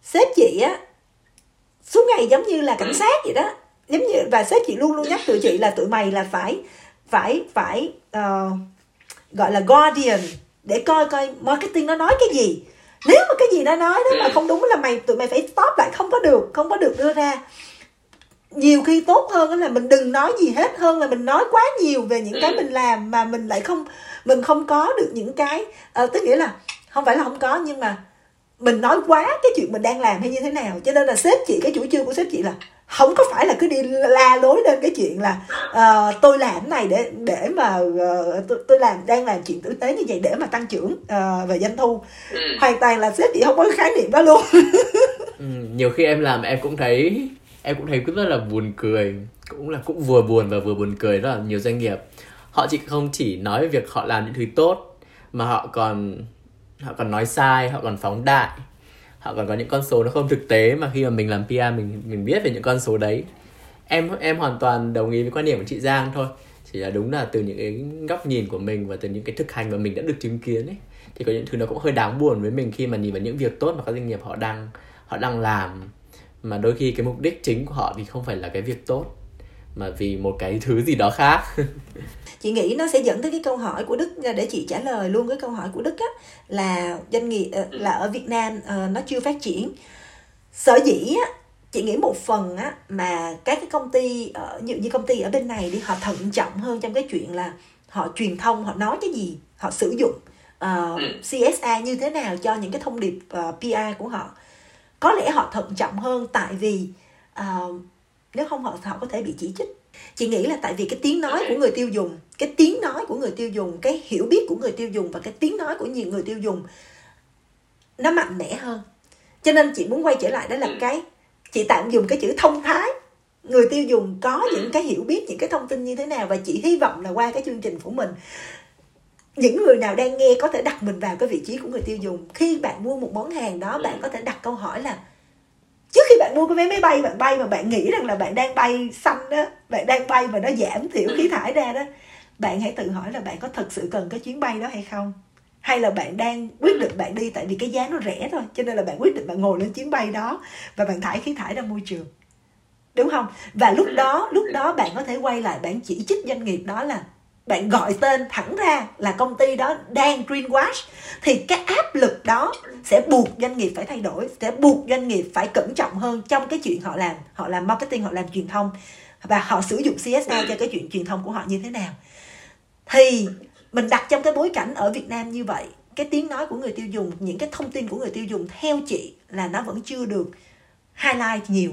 sếp chị á suốt ngày giống như là cảnh sát vậy đó. Giống như và sếp chị luôn luôn nhắc tụi chị là tụi mày là phải phải phải uh, gọi là guardian để coi coi marketing nó nói cái gì. Nếu mà cái gì nó nói đó mà không đúng là mày tụi mày phải stop lại không có được không có được đưa ra nhiều khi tốt hơn là mình đừng nói gì hết hơn là mình nói quá nhiều về những cái mình làm mà mình lại không mình không có được những cái uh, tức nghĩa là không phải là không có nhưng mà mình nói quá cái chuyện mình đang làm hay như thế nào. Cho nên là sếp chị cái chủ trương của sếp chị là không có phải là cứ đi la lối lên cái chuyện là uh, tôi làm này để để mà uh, tôi, tôi làm đang làm chuyện tử tế như vậy để mà tăng trưởng uh, về doanh thu. Ừ. hoàn toàn là sếp chị không có cái khái niệm đó luôn. Ừ, nhiều khi em làm em cũng thấy em cũng thấy rất là buồn cười. Cũng là cũng vừa buồn và vừa buồn cười rất là nhiều doanh nghiệp. Họ chỉ không chỉ nói về việc họ làm những thứ tốt, mà họ còn họ còn nói sai, họ còn phóng đại. Họ còn có những con số nó không thực tế mà khi mà mình làm PR mình mình biết về những con số đấy. Em em hoàn toàn đồng ý với quan điểm của chị Giang thôi. Chỉ là đúng là từ những cái góc nhìn của mình và từ những cái thực hành mà mình đã được chứng kiến ấy, thì có những thứ nó cũng hơi đáng buồn với mình khi mà nhìn vào những việc tốt mà các doanh nghiệp họ đang họ đang làm mà đôi khi cái mục đích chính của họ thì không phải là cái việc tốt mà vì một cái thứ gì đó khác. Chị nghĩ nó sẽ dẫn tới cái câu hỏi của đức để chị trả lời luôn cái câu hỏi của đức á là doanh nghiệp ờ, là ở việt nam ờ, nó chưa phát triển. Sở dĩ á chị nghĩ một phần á mà các cái công ty ở như, như công ty ở bên này đi họ thận trọng hơn trong cái chuyện là họ truyền thông họ nói cái gì họ sử dụng uh, CSA như thế nào cho những cái thông điệp uh, PR của họ có lẽ họ thận trọng hơn tại vì uh, nếu không họ họ có thể bị chỉ trích. Chị nghĩ là tại vì cái tiếng nói của người tiêu dùng cái tiếng nói của người tiêu dùng cái hiểu biết của người tiêu dùng và cái tiếng nói của nhiều người tiêu dùng nó mạnh mẽ hơn. Cho nên chị muốn quay trở lại đó là cái chị tạm dùng cái chữ thông thái. Người tiêu dùng có những cái hiểu biết những cái thông tin như thế nào và chị hy vọng là qua cái chương trình của mình những người nào đang nghe có thể đặt mình vào cái vị trí của người tiêu dùng. Khi bạn mua một món hàng đó, bạn có thể đặt câu hỏi là, trước khi bạn mua cái vé máy bay, bạn bay mà bạn nghĩ rằng là bạn đang bay xanh đó, bạn đang bay và nó giảm thiểu khí thải ra đó, bạn hãy tự hỏi là bạn có thật sự cần cái chuyến bay đó hay không? Hay là bạn đang quyết định bạn đi tại vì cái giá nó rẻ thôi, cho nên là bạn quyết định bạn ngồi lên chuyến bay đó và bạn thải khí thải ra môi trường. Đúng không? Và lúc đó lúc đó bạn có thể quay lại, bạn chỉ trích doanh nghiệp đó là bạn gọi tên thẳng ra là công ty đó đang greenwash, thì cái áp lực đó sẽ buộc doanh nghiệp phải thay đổi, sẽ buộc doanh nghiệp phải cẩn trọng hơn trong cái chuyện họ làm họ làm marketing, họ làm truyền thông, và họ sử dụng CSA cho cái chuyện truyền thông của họ như thế nào. Thì mình đặt trong cái bối cảnh ở Việt Nam như vậy, cái tiếng nói của người tiêu dùng, những cái thông tin của người tiêu dùng theo chị là nó vẫn chưa được highlight nhiều.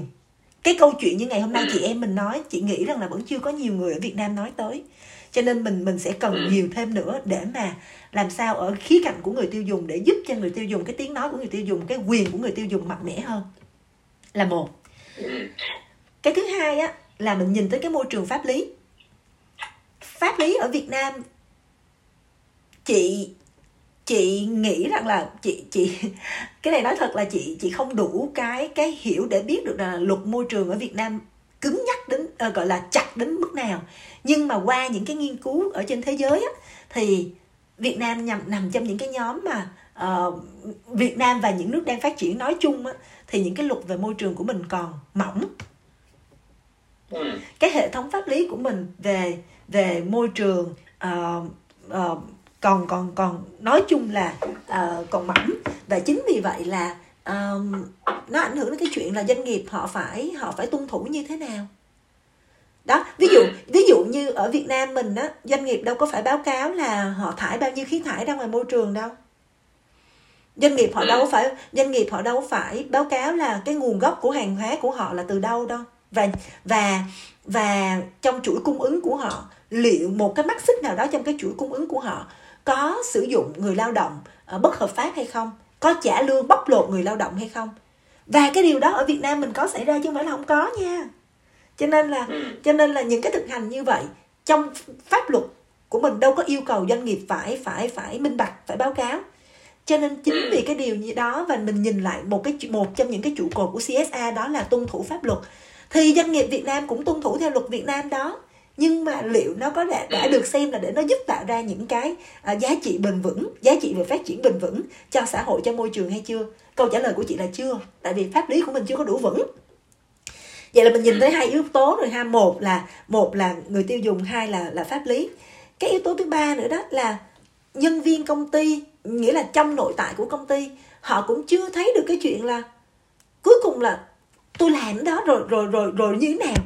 Cái câu chuyện như ngày hôm nay chị em mình nói, chị nghĩ rằng là vẫn chưa có nhiều người ở Việt Nam nói tới cho nên mình mình sẽ cần nhiều thêm nữa để mà làm sao ở khía cạnh của người tiêu dùng để giúp cho người tiêu dùng cái tiếng nói của người tiêu dùng cái quyền của người tiêu dùng mạnh mẽ hơn. Là một. Cái thứ hai á là mình nhìn tới cái môi trường pháp lý. Pháp lý ở Việt Nam chị chị nghĩ rằng là chị chị cái này nói thật là chị chị không đủ cái cái hiểu để biết được là luật môi trường ở Việt Nam cứng nhắc đến uh, gọi là chặt đến mức nào. Nhưng mà qua những cái nghiên cứu ở trên thế giới á, thì Việt Nam nhằm nằm trong những cái nhóm mà uh, Việt Nam và những nước đang phát triển nói chung á, thì những cái luật về môi trường của mình còn mỏng. Ừ. cái hệ thống pháp lý của mình về về môi trường uh, uh, còn còn còn nói chung là uh, còn mỏng. Và chính vì vậy là uh, nó ảnh hưởng đến cái chuyện là doanh nghiệp họ phải họ phải tuân thủ như thế nào. Đó ví dụ ví dụ như ở Việt Nam mình á doanh nghiệp đâu có phải báo cáo là họ thải bao nhiêu khí thải ra ngoài môi trường đâu. Doanh nghiệp họ đâu phải doanh nghiệp họ đâu phải báo cáo là cái nguồn gốc của hàng hóa của họ là từ đâu đâu. Và và và trong chuỗi cung ứng của họ liệu một cái mắt xích nào đó trong cái chuỗi cung ứng của họ có sử dụng người lao động uh, bất hợp pháp hay không có trả lương bóc lột người lao động hay không? Và cái điều đó ở Việt Nam mình có xảy ra chứ không phải là không có nha. Cho nên là, cho nên là những cái thực hành như vậy, trong pháp luật của mình đâu có yêu cầu doanh nghiệp phải phải phải minh bạch, phải báo cáo. Cho nên chính vì cái điều như đó và mình nhìn lại một cái, một trong những cái trụ cột của CSA đó là tuân thủ pháp luật, thì doanh nghiệp Việt Nam cũng tuân thủ theo luật Việt Nam đó nhưng mà liệu nó có đã, đã được xem là để nó giúp tạo ra những cái uh, giá trị bền vững giá trị về phát triển bền vững cho xã hội cho môi trường hay chưa? Câu trả lời của chị là chưa tại vì pháp lý của mình chưa có đủ vững. Vậy là mình nhìn thấy hai yếu tố rồi ha. Một là một là người tiêu dùng hai là là pháp lý. Cái yếu tố thứ ba nữa đó là nhân viên công ty nghĩa là trong nội tại của công ty họ cũng chưa thấy được cái chuyện là cuối cùng là tôi làm đó rồi rồi rồi rồi như thế nào.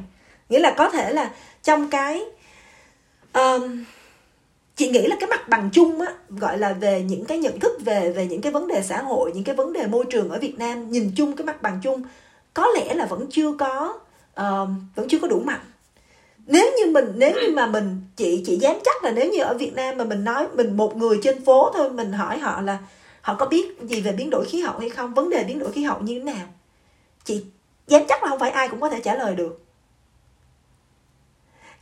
Nghĩa là có thể là trong cái um, chị nghĩ là cái mặt bằng chung á gọi là về những cái nhận thức về về những cái vấn đề xã hội những cái vấn đề môi trường ở Việt Nam nhìn chung cái mặt bằng chung có lẽ là vẫn chưa có uh, vẫn chưa có đủ mạnh. Nếu như mình nếu như mà mình chị chị dám chắc là nếu như ở Việt Nam mà mình nói mình một người trên phố thôi mình hỏi họ là họ có biết gì về biến đổi khí hậu hay không vấn đề biến đổi khí hậu như thế nào chị dám chắc là không phải ai cũng có thể trả lời được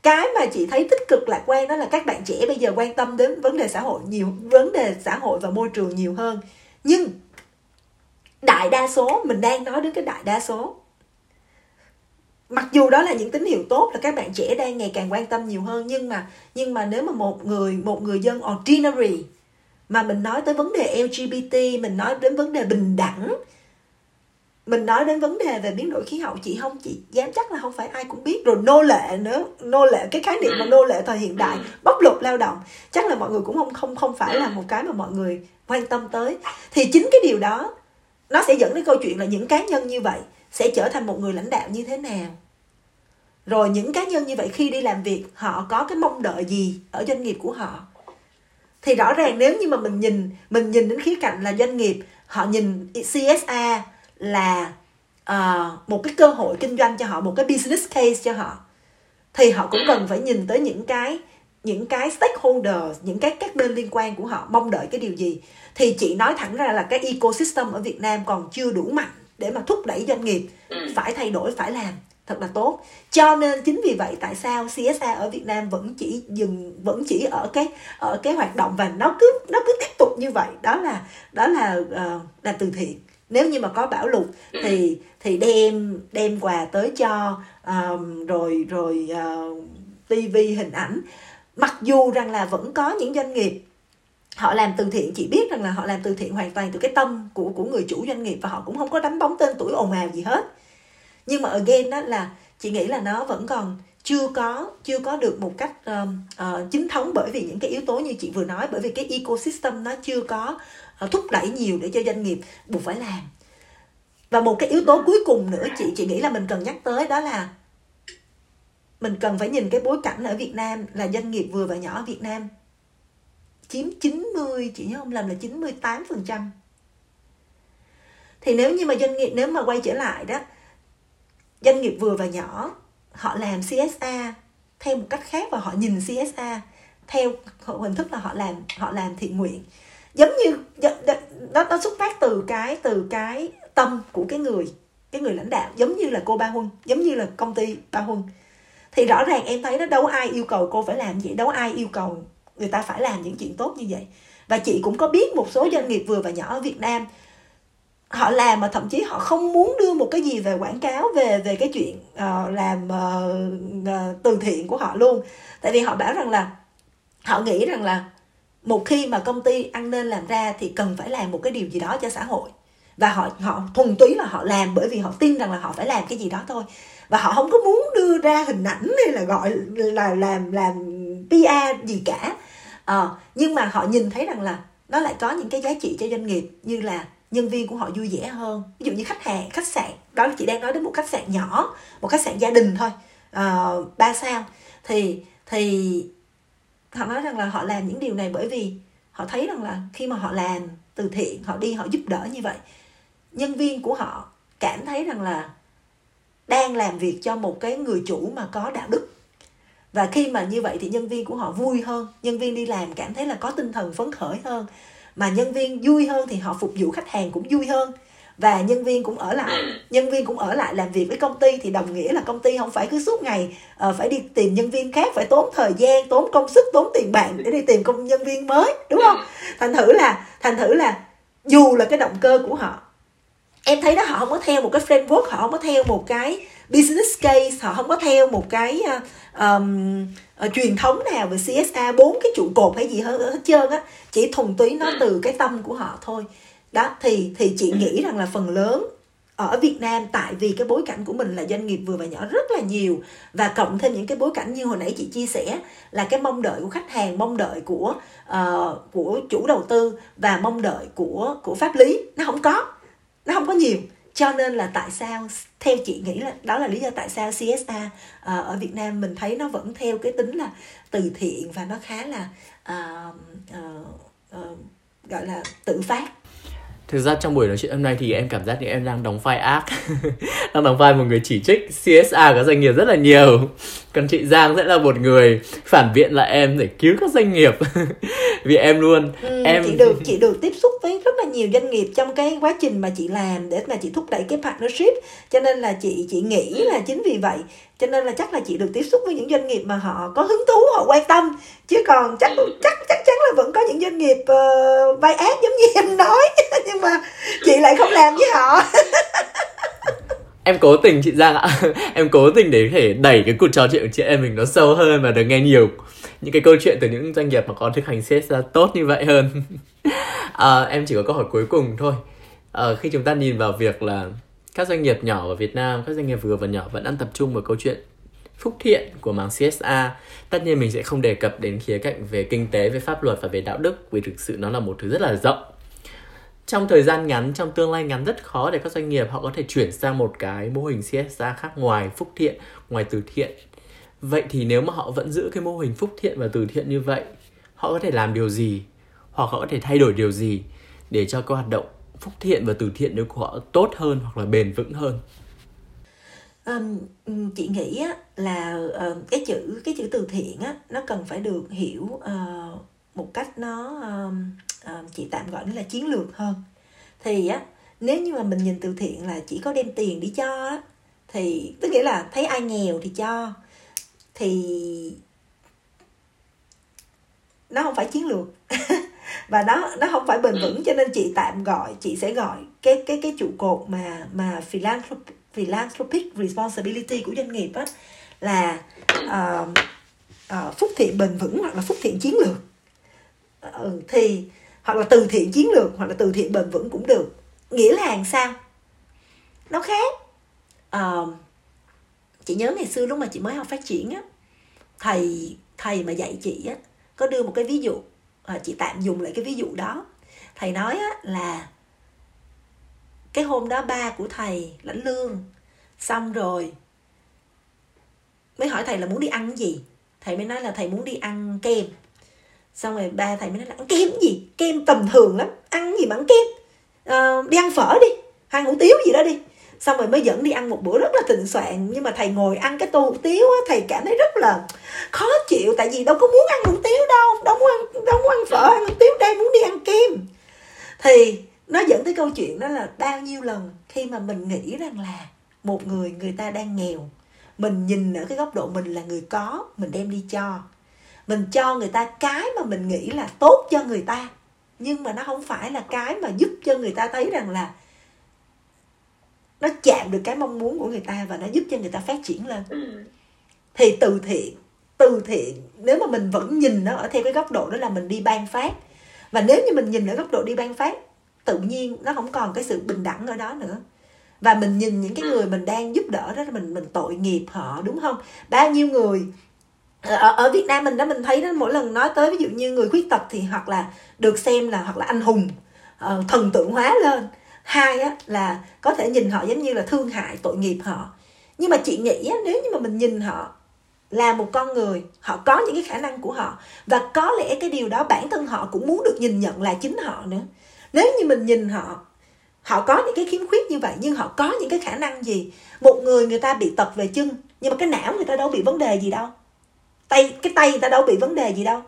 cái mà chị thấy tích cực lạc quan đó là các bạn trẻ bây giờ quan tâm đến vấn đề xã hội nhiều, vấn đề xã hội và môi trường nhiều hơn. Nhưng đại đa số, mình đang nói đến cái đại đa số. Mặc dù đó là những tín hiệu tốt là các bạn trẻ đang ngày càng quan tâm nhiều hơn, nhưng mà nhưng mà nếu mà một người một người dân ordinary mà mình nói tới vấn đề LGBT mình nói đến vấn đề bình đẳng mình nói đến vấn đề về biến đổi khí hậu chị không chị dám chắc là không phải ai cũng biết. Rồi nô lệ nữa nô lệ cái khái niệm mà nô lệ thời hiện đại bóc lột lao động chắc là mọi người cũng không không không phải là một cái mà mọi người quan tâm tới. Thì chính cái điều đó nó sẽ dẫn đến câu chuyện là những cá nhân như vậy sẽ trở thành một người lãnh đạo như thế nào. Rồi những cá nhân như vậy khi đi làm việc họ có cái mong đợi gì ở doanh nghiệp của họ? Thì rõ ràng nếu như mà mình nhìn mình nhìn đến khía cạnh là doanh nghiệp họ nhìn CSA là uh, một cái cơ hội kinh doanh cho họ một cái business case cho họ. Thì họ cũng cần phải nhìn tới những cái những cái stakeholder những cái các bên liên quan của họ mong đợi cái điều gì. Thì chị nói thẳng ra là cái ecosystem ở Việt Nam còn chưa đủ mạnh để mà thúc đẩy doanh nghiệp. Phải thay đổi phải làm thật là tốt. Cho nên chính vì vậy tại sao CSA ở Việt Nam vẫn chỉ dừng vẫn chỉ ở cái ở cái hoạt động và nó cứ nó cứ tiếp tục như vậy. Đó là đó là uh, làm từ thiện nếu như mà có bão lụt thì thì đem đem quà tới cho um, rồi rồi uh, tivi hình ảnh. Mặc dù rằng là vẫn có những doanh nghiệp họ làm từ thiện chỉ biết rằng là họ làm từ thiện hoàn toàn từ cái tâm của của người chủ doanh nghiệp và họ cũng không có đánh bóng tên tuổi ồn ào gì hết. Nhưng mà again đó là chị nghĩ là nó vẫn còn chưa có chưa có được một cách um, uh, chính thống bởi vì những cái yếu tố như chị vừa nói bởi vì cái ecosystem nó chưa có thúc đẩy nhiều để cho doanh nghiệp buộc phải làm. Và một cái yếu tố cuối cùng nữa, chị chị nghĩ là mình cần nhắc tới đó là mình cần phải nhìn cái bối cảnh ở Việt Nam là doanh nghiệp vừa và nhỏ ở Việt Nam chiếm 90 chị nhớ không làm là 98 phần trăm. Thì nếu như mà doanh nghiệp, nếu mà quay trở lại đó, doanh nghiệp vừa và nhỏ, họ làm CSA theo một cách khác và họ nhìn CSA theo hình thức là họ làm họ làm thiện nguyện giống như nó nó xuất phát từ cái từ cái tâm của cái người cái người lãnh đạo. Giống như là cô Ba Huân giống như là công ty Ba Huân. Thì rõ ràng em thấy nó đâu ai yêu cầu cô phải làm vậy đâu ai yêu cầu người ta phải làm những chuyện tốt như vậy. Và chị cũng có biết một số doanh nghiệp vừa và nhỏ ở Việt Nam họ làm mà thậm chí họ không muốn đưa một cái gì về quảng cáo về về cái chuyện uh, làm uh, uh, từ thiện của họ luôn. Tại vì họ bảo rằng là họ nghĩ rằng là một khi mà công ty ăn nên làm ra thì cần phải làm một cái điều gì đó cho xã hội. Và họ họ thuần túy là họ làm bởi vì họ tin rằng là họ phải làm cái gì đó thôi. Và họ không có muốn đưa ra hình ảnh hay là gọi là làm làm PR gì cả. À, nhưng mà họ nhìn thấy rằng là nó lại có những cái giá trị cho doanh nghiệp như là nhân viên của họ vui vẻ hơn. Ví dụ như khách hàng khách sạn. Đó chị đang nói đến một khách sạn nhỏ một khách sạn gia đình thôi. Uh, ba sao. Thì thì họ nói rằng là họ làm những điều này bởi vì họ thấy rằng là khi mà họ làm từ thiện, họ đi, họ giúp đỡ như vậy, nhân viên của họ cảm thấy rằng là đang làm việc cho một cái người chủ mà có đạo đức. Và khi mà như vậy thì nhân viên của họ vui hơn, nhân viên đi làm cảm thấy là có tinh thần phấn khởi hơn. Mà nhân viên vui hơn thì họ phục vụ khách hàng cũng vui hơn và nhân viên cũng ở lại. Nhân viên cũng ở lại làm việc với công ty thì đồng nghĩa là công ty không phải cứ suốt ngày uh, phải đi tìm nhân viên khác phải tốn thời gian tốn công sức tốn tiền bạc để đi tìm công nhân viên mới đúng không? Thành thử là thành thử là dù là cái động cơ của họ em thấy đó họ không có theo một cái framework họ không có theo một cái business case họ không có theo một cái um, uh, truyền thống nào về CSA bốn cái trụ cột hay gì hết, hết trơn á. Chỉ thuần túy nó từ cái tâm của họ thôi đó thì thì chị nghĩ rằng là phần lớn ở Việt Nam tại vì cái bối cảnh của mình là doanh nghiệp vừa và nhỏ rất là nhiều và cộng thêm những cái bối cảnh như hồi nãy chị chia sẻ là cái mong đợi của khách hàng mong đợi của uh, của chủ đầu tư và mong đợi của của pháp lý nó không có nó không có nhiều. Cho nên là tại sao theo chị nghĩ là đó là lý do tại sao CSA uh, ờ, ở Việt Nam mình thấy nó vẫn theo cái tính là từ thiện và nó khá là uh, uh, uh, gọi là tự phát thực ra trong buổi nói chuyện hôm nay thì em cảm giác như em đang đóng vai ác đang đóng vai một người chỉ trích CSA các doanh nghiệp rất là nhiều. Còn chị Giang sẽ là một người phản biện lại em để cứu các doanh nghiệp. Vì em luôn ừ, em chị được chị được tiếp xúc với rất nhiều doanh nghiệp trong cái quá trình mà chị làm để mà chị thúc đẩy cái partnership. Cho nên là chị chị nghĩ là chính vì vậy cho nên là chắc là chị được tiếp xúc với những doanh nghiệp mà họ có hứng thú họ quan tâm. Chứ còn chắc chắc chắc chắn là vẫn có những doanh nghiệp uh, vai ác giống như em nói. Nhưng mà chị lại không làm với họ. Em cố tình chị Giang ạ. Em cố tình để có thể đẩy cái cuộc trò chuyện của chị em mình nó sâu hơn và được nghe nhiều những cái câu chuyện từ những doanh nghiệp mà có thực hành CSR tốt như vậy hơn à, em chỉ có câu hỏi cuối cùng thôi. À, khi chúng ta nhìn vào việc là các doanh nghiệp nhỏ ở Việt Nam các doanh nghiệp vừa và nhỏ vẫn đang tập trung vào câu chuyện phúc thiện của mảng CSA tất nhiên mình sẽ không đề cập đến khía cạnh về kinh tế về pháp luật và về đạo đức vì thực sự nó là một thứ rất là rộng. Trong thời gian ngắn trong tương lai ngắn rất khó để các doanh nghiệp họ có thể chuyển sang một cái mô hình CSA khác ngoài phúc thiện ngoài từ thiện. Vậy thì nếu mà họ vẫn giữ cái mô hình phúc thiện và từ thiện như vậy họ có thể làm điều gì hoặc họ có thể thay đổi điều gì để cho cái hoạt động phúc thiện và từ thiện của họ tốt hơn hoặc là bền vững hơn? Um, chị nghĩ á, là uh, cái chữ cái chữ từ thiện á, nó cần phải được hiểu uh, một cách nó uh, uh, chị tạm gọi nó là chiến lược hơn. Thì á nếu như mà mình nhìn từ thiện là chỉ có đem tiền đi cho á thì tức nghĩa là thấy ai nghèo thì cho. Thì nó không phải chiến lược. và nó nó không phải bền vững cho nên chị tạm gọi chị sẽ gọi cái cái cái trụ cột mà mà philanthropic, philanthropic responsibility của doanh nghiệp á là uh, uh, phúc thiện bền vững hoặc là phúc thiện chiến lược. Uh, thì hoặc là từ thiện chiến lược hoặc là từ thiện bền vững cũng được. Nghĩa là làm sao? Nó khác. Uh, chị nhớ ngày xưa lúc mà chị mới học phát triển á thầy thầy mà dạy chị á có đưa một cái ví dụ à, chị tạm dùng lại cái ví dụ đó. Thầy nói á, là cái hôm đó ba của thầy lãnh lương xong rồi mới hỏi thầy là muốn đi ăn cái gì? Thầy mới nói là thầy muốn đi ăn kem. Xong rồi ba thầy mới nói là ăn kem gì? Kem tầm thường lắm ăn gì mà ăn kem? À, đi ăn phở đi hay hủ tiếu gì đó đi xong rồi mới dẫn đi ăn một bữa rất là thịnh soạn. Nhưng mà thầy ngồi ăn cái tô hủ tiếu á, thầy cảm thấy rất là khó chịu. Tại vì đâu có muốn ăn hủ tiếu đâu. Đâu muốn ăn, đâu muốn ăn phở, ăn hủ tiếu đây, muốn đi ăn kem. Thì nó dẫn tới câu chuyện đó là bao nhiêu lần khi mà mình nghĩ rằng là một người người ta đang nghèo, mình nhìn ở cái góc độ mình là người có, mình đem đi cho. Mình cho người ta cái mà mình nghĩ là tốt cho người ta. Nhưng mà nó không phải là cái mà giúp cho người ta thấy rằng là nó chạm được cái mong muốn của người ta và nó giúp cho người ta phát triển lên. Ừ. thì từ thiện từ thiện nếu mà mình vẫn nhìn nó ở theo cái góc độ đó là mình đi ban phát. Và nếu như mình nhìn ở góc độ đi ban phát tự nhiên nó không còn cái sự bình đẳng ở đó nữa. Và mình nhìn những cái người mình đang giúp đỡ đó mình mình tội nghiệp họ đúng không? Bao nhiêu người ở, ở Việt Nam mình đó mình thấy đó mỗi lần nói tới ví dụ như người khuyết tật thì hoặc là được xem là hoặc là anh hùng uh, thần tượng hóa lên hai á, là có thể nhìn họ giống như là thương hại tội nghiệp họ. Nhưng mà chị nghĩ á, nếu như mà mình nhìn họ là một con người họ có những cái khả năng của họ. Và có lẽ cái điều đó bản thân họ cũng muốn được nhìn nhận là chính họ nữa. Nếu như mình nhìn họ họ có những cái khiếm khuyết như vậy nhưng họ có những cái khả năng gì? Một người người ta bị tật về chân nhưng mà cái não người ta đâu bị vấn đề gì đâu. Tay cái tay người ta đâu bị vấn đề gì đâu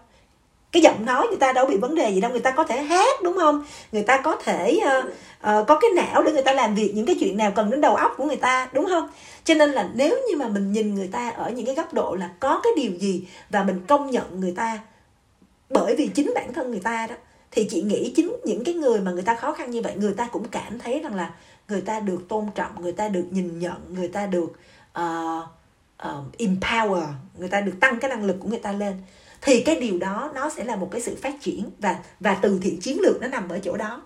cái giọng nói người ta đâu bị vấn đề gì đâu người ta có thể hát đúng không người ta có thể uh, uh, có cái não để người ta làm việc những cái chuyện nào cần đến đầu óc của người ta đúng không cho nên là nếu như mà mình nhìn người ta ở những cái góc độ là có cái điều gì và mình công nhận người ta bởi vì chính bản thân người ta đó thì chị nghĩ chính những cái người mà người ta khó khăn như vậy người ta cũng cảm thấy rằng là người ta được tôn trọng người ta được nhìn nhận người ta được uh, uh, empower người ta được tăng cái năng lực của người ta lên thì cái điều đó nó sẽ là một cái sự phát triển và và từ thiện chiến lược nó nằm ở chỗ đó.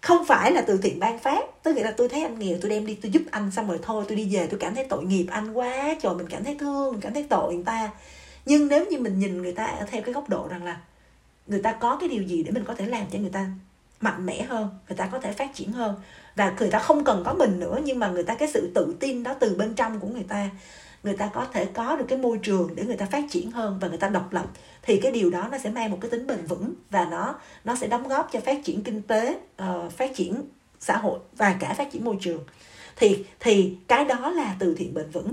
Không phải là từ thiện ban phát, tức nghĩa là tôi thấy anh nghèo, tôi đem đi, tôi giúp anh xong rồi thôi, tôi đi về, tôi cảm thấy tội nghiệp anh quá, trời, mình cảm thấy thương, mình cảm thấy tội người ta. Nhưng nếu như mình nhìn người ta theo cái góc độ rằng là người ta có cái điều gì để mình có thể làm cho người ta mạnh mẽ hơn, người ta có thể phát triển hơn, và người ta không cần có mình nữa, nhưng mà người ta cái sự tự tin đó từ bên trong của người ta người ta có thể có được cái môi trường để người ta phát triển hơn và người ta độc lập thì cái điều đó nó sẽ mang một cái tính bền vững và nó nó sẽ đóng góp cho phát triển kinh tế uh, phát triển xã hội và cả phát triển môi trường. Thì thì cái đó là từ thiện bền vững.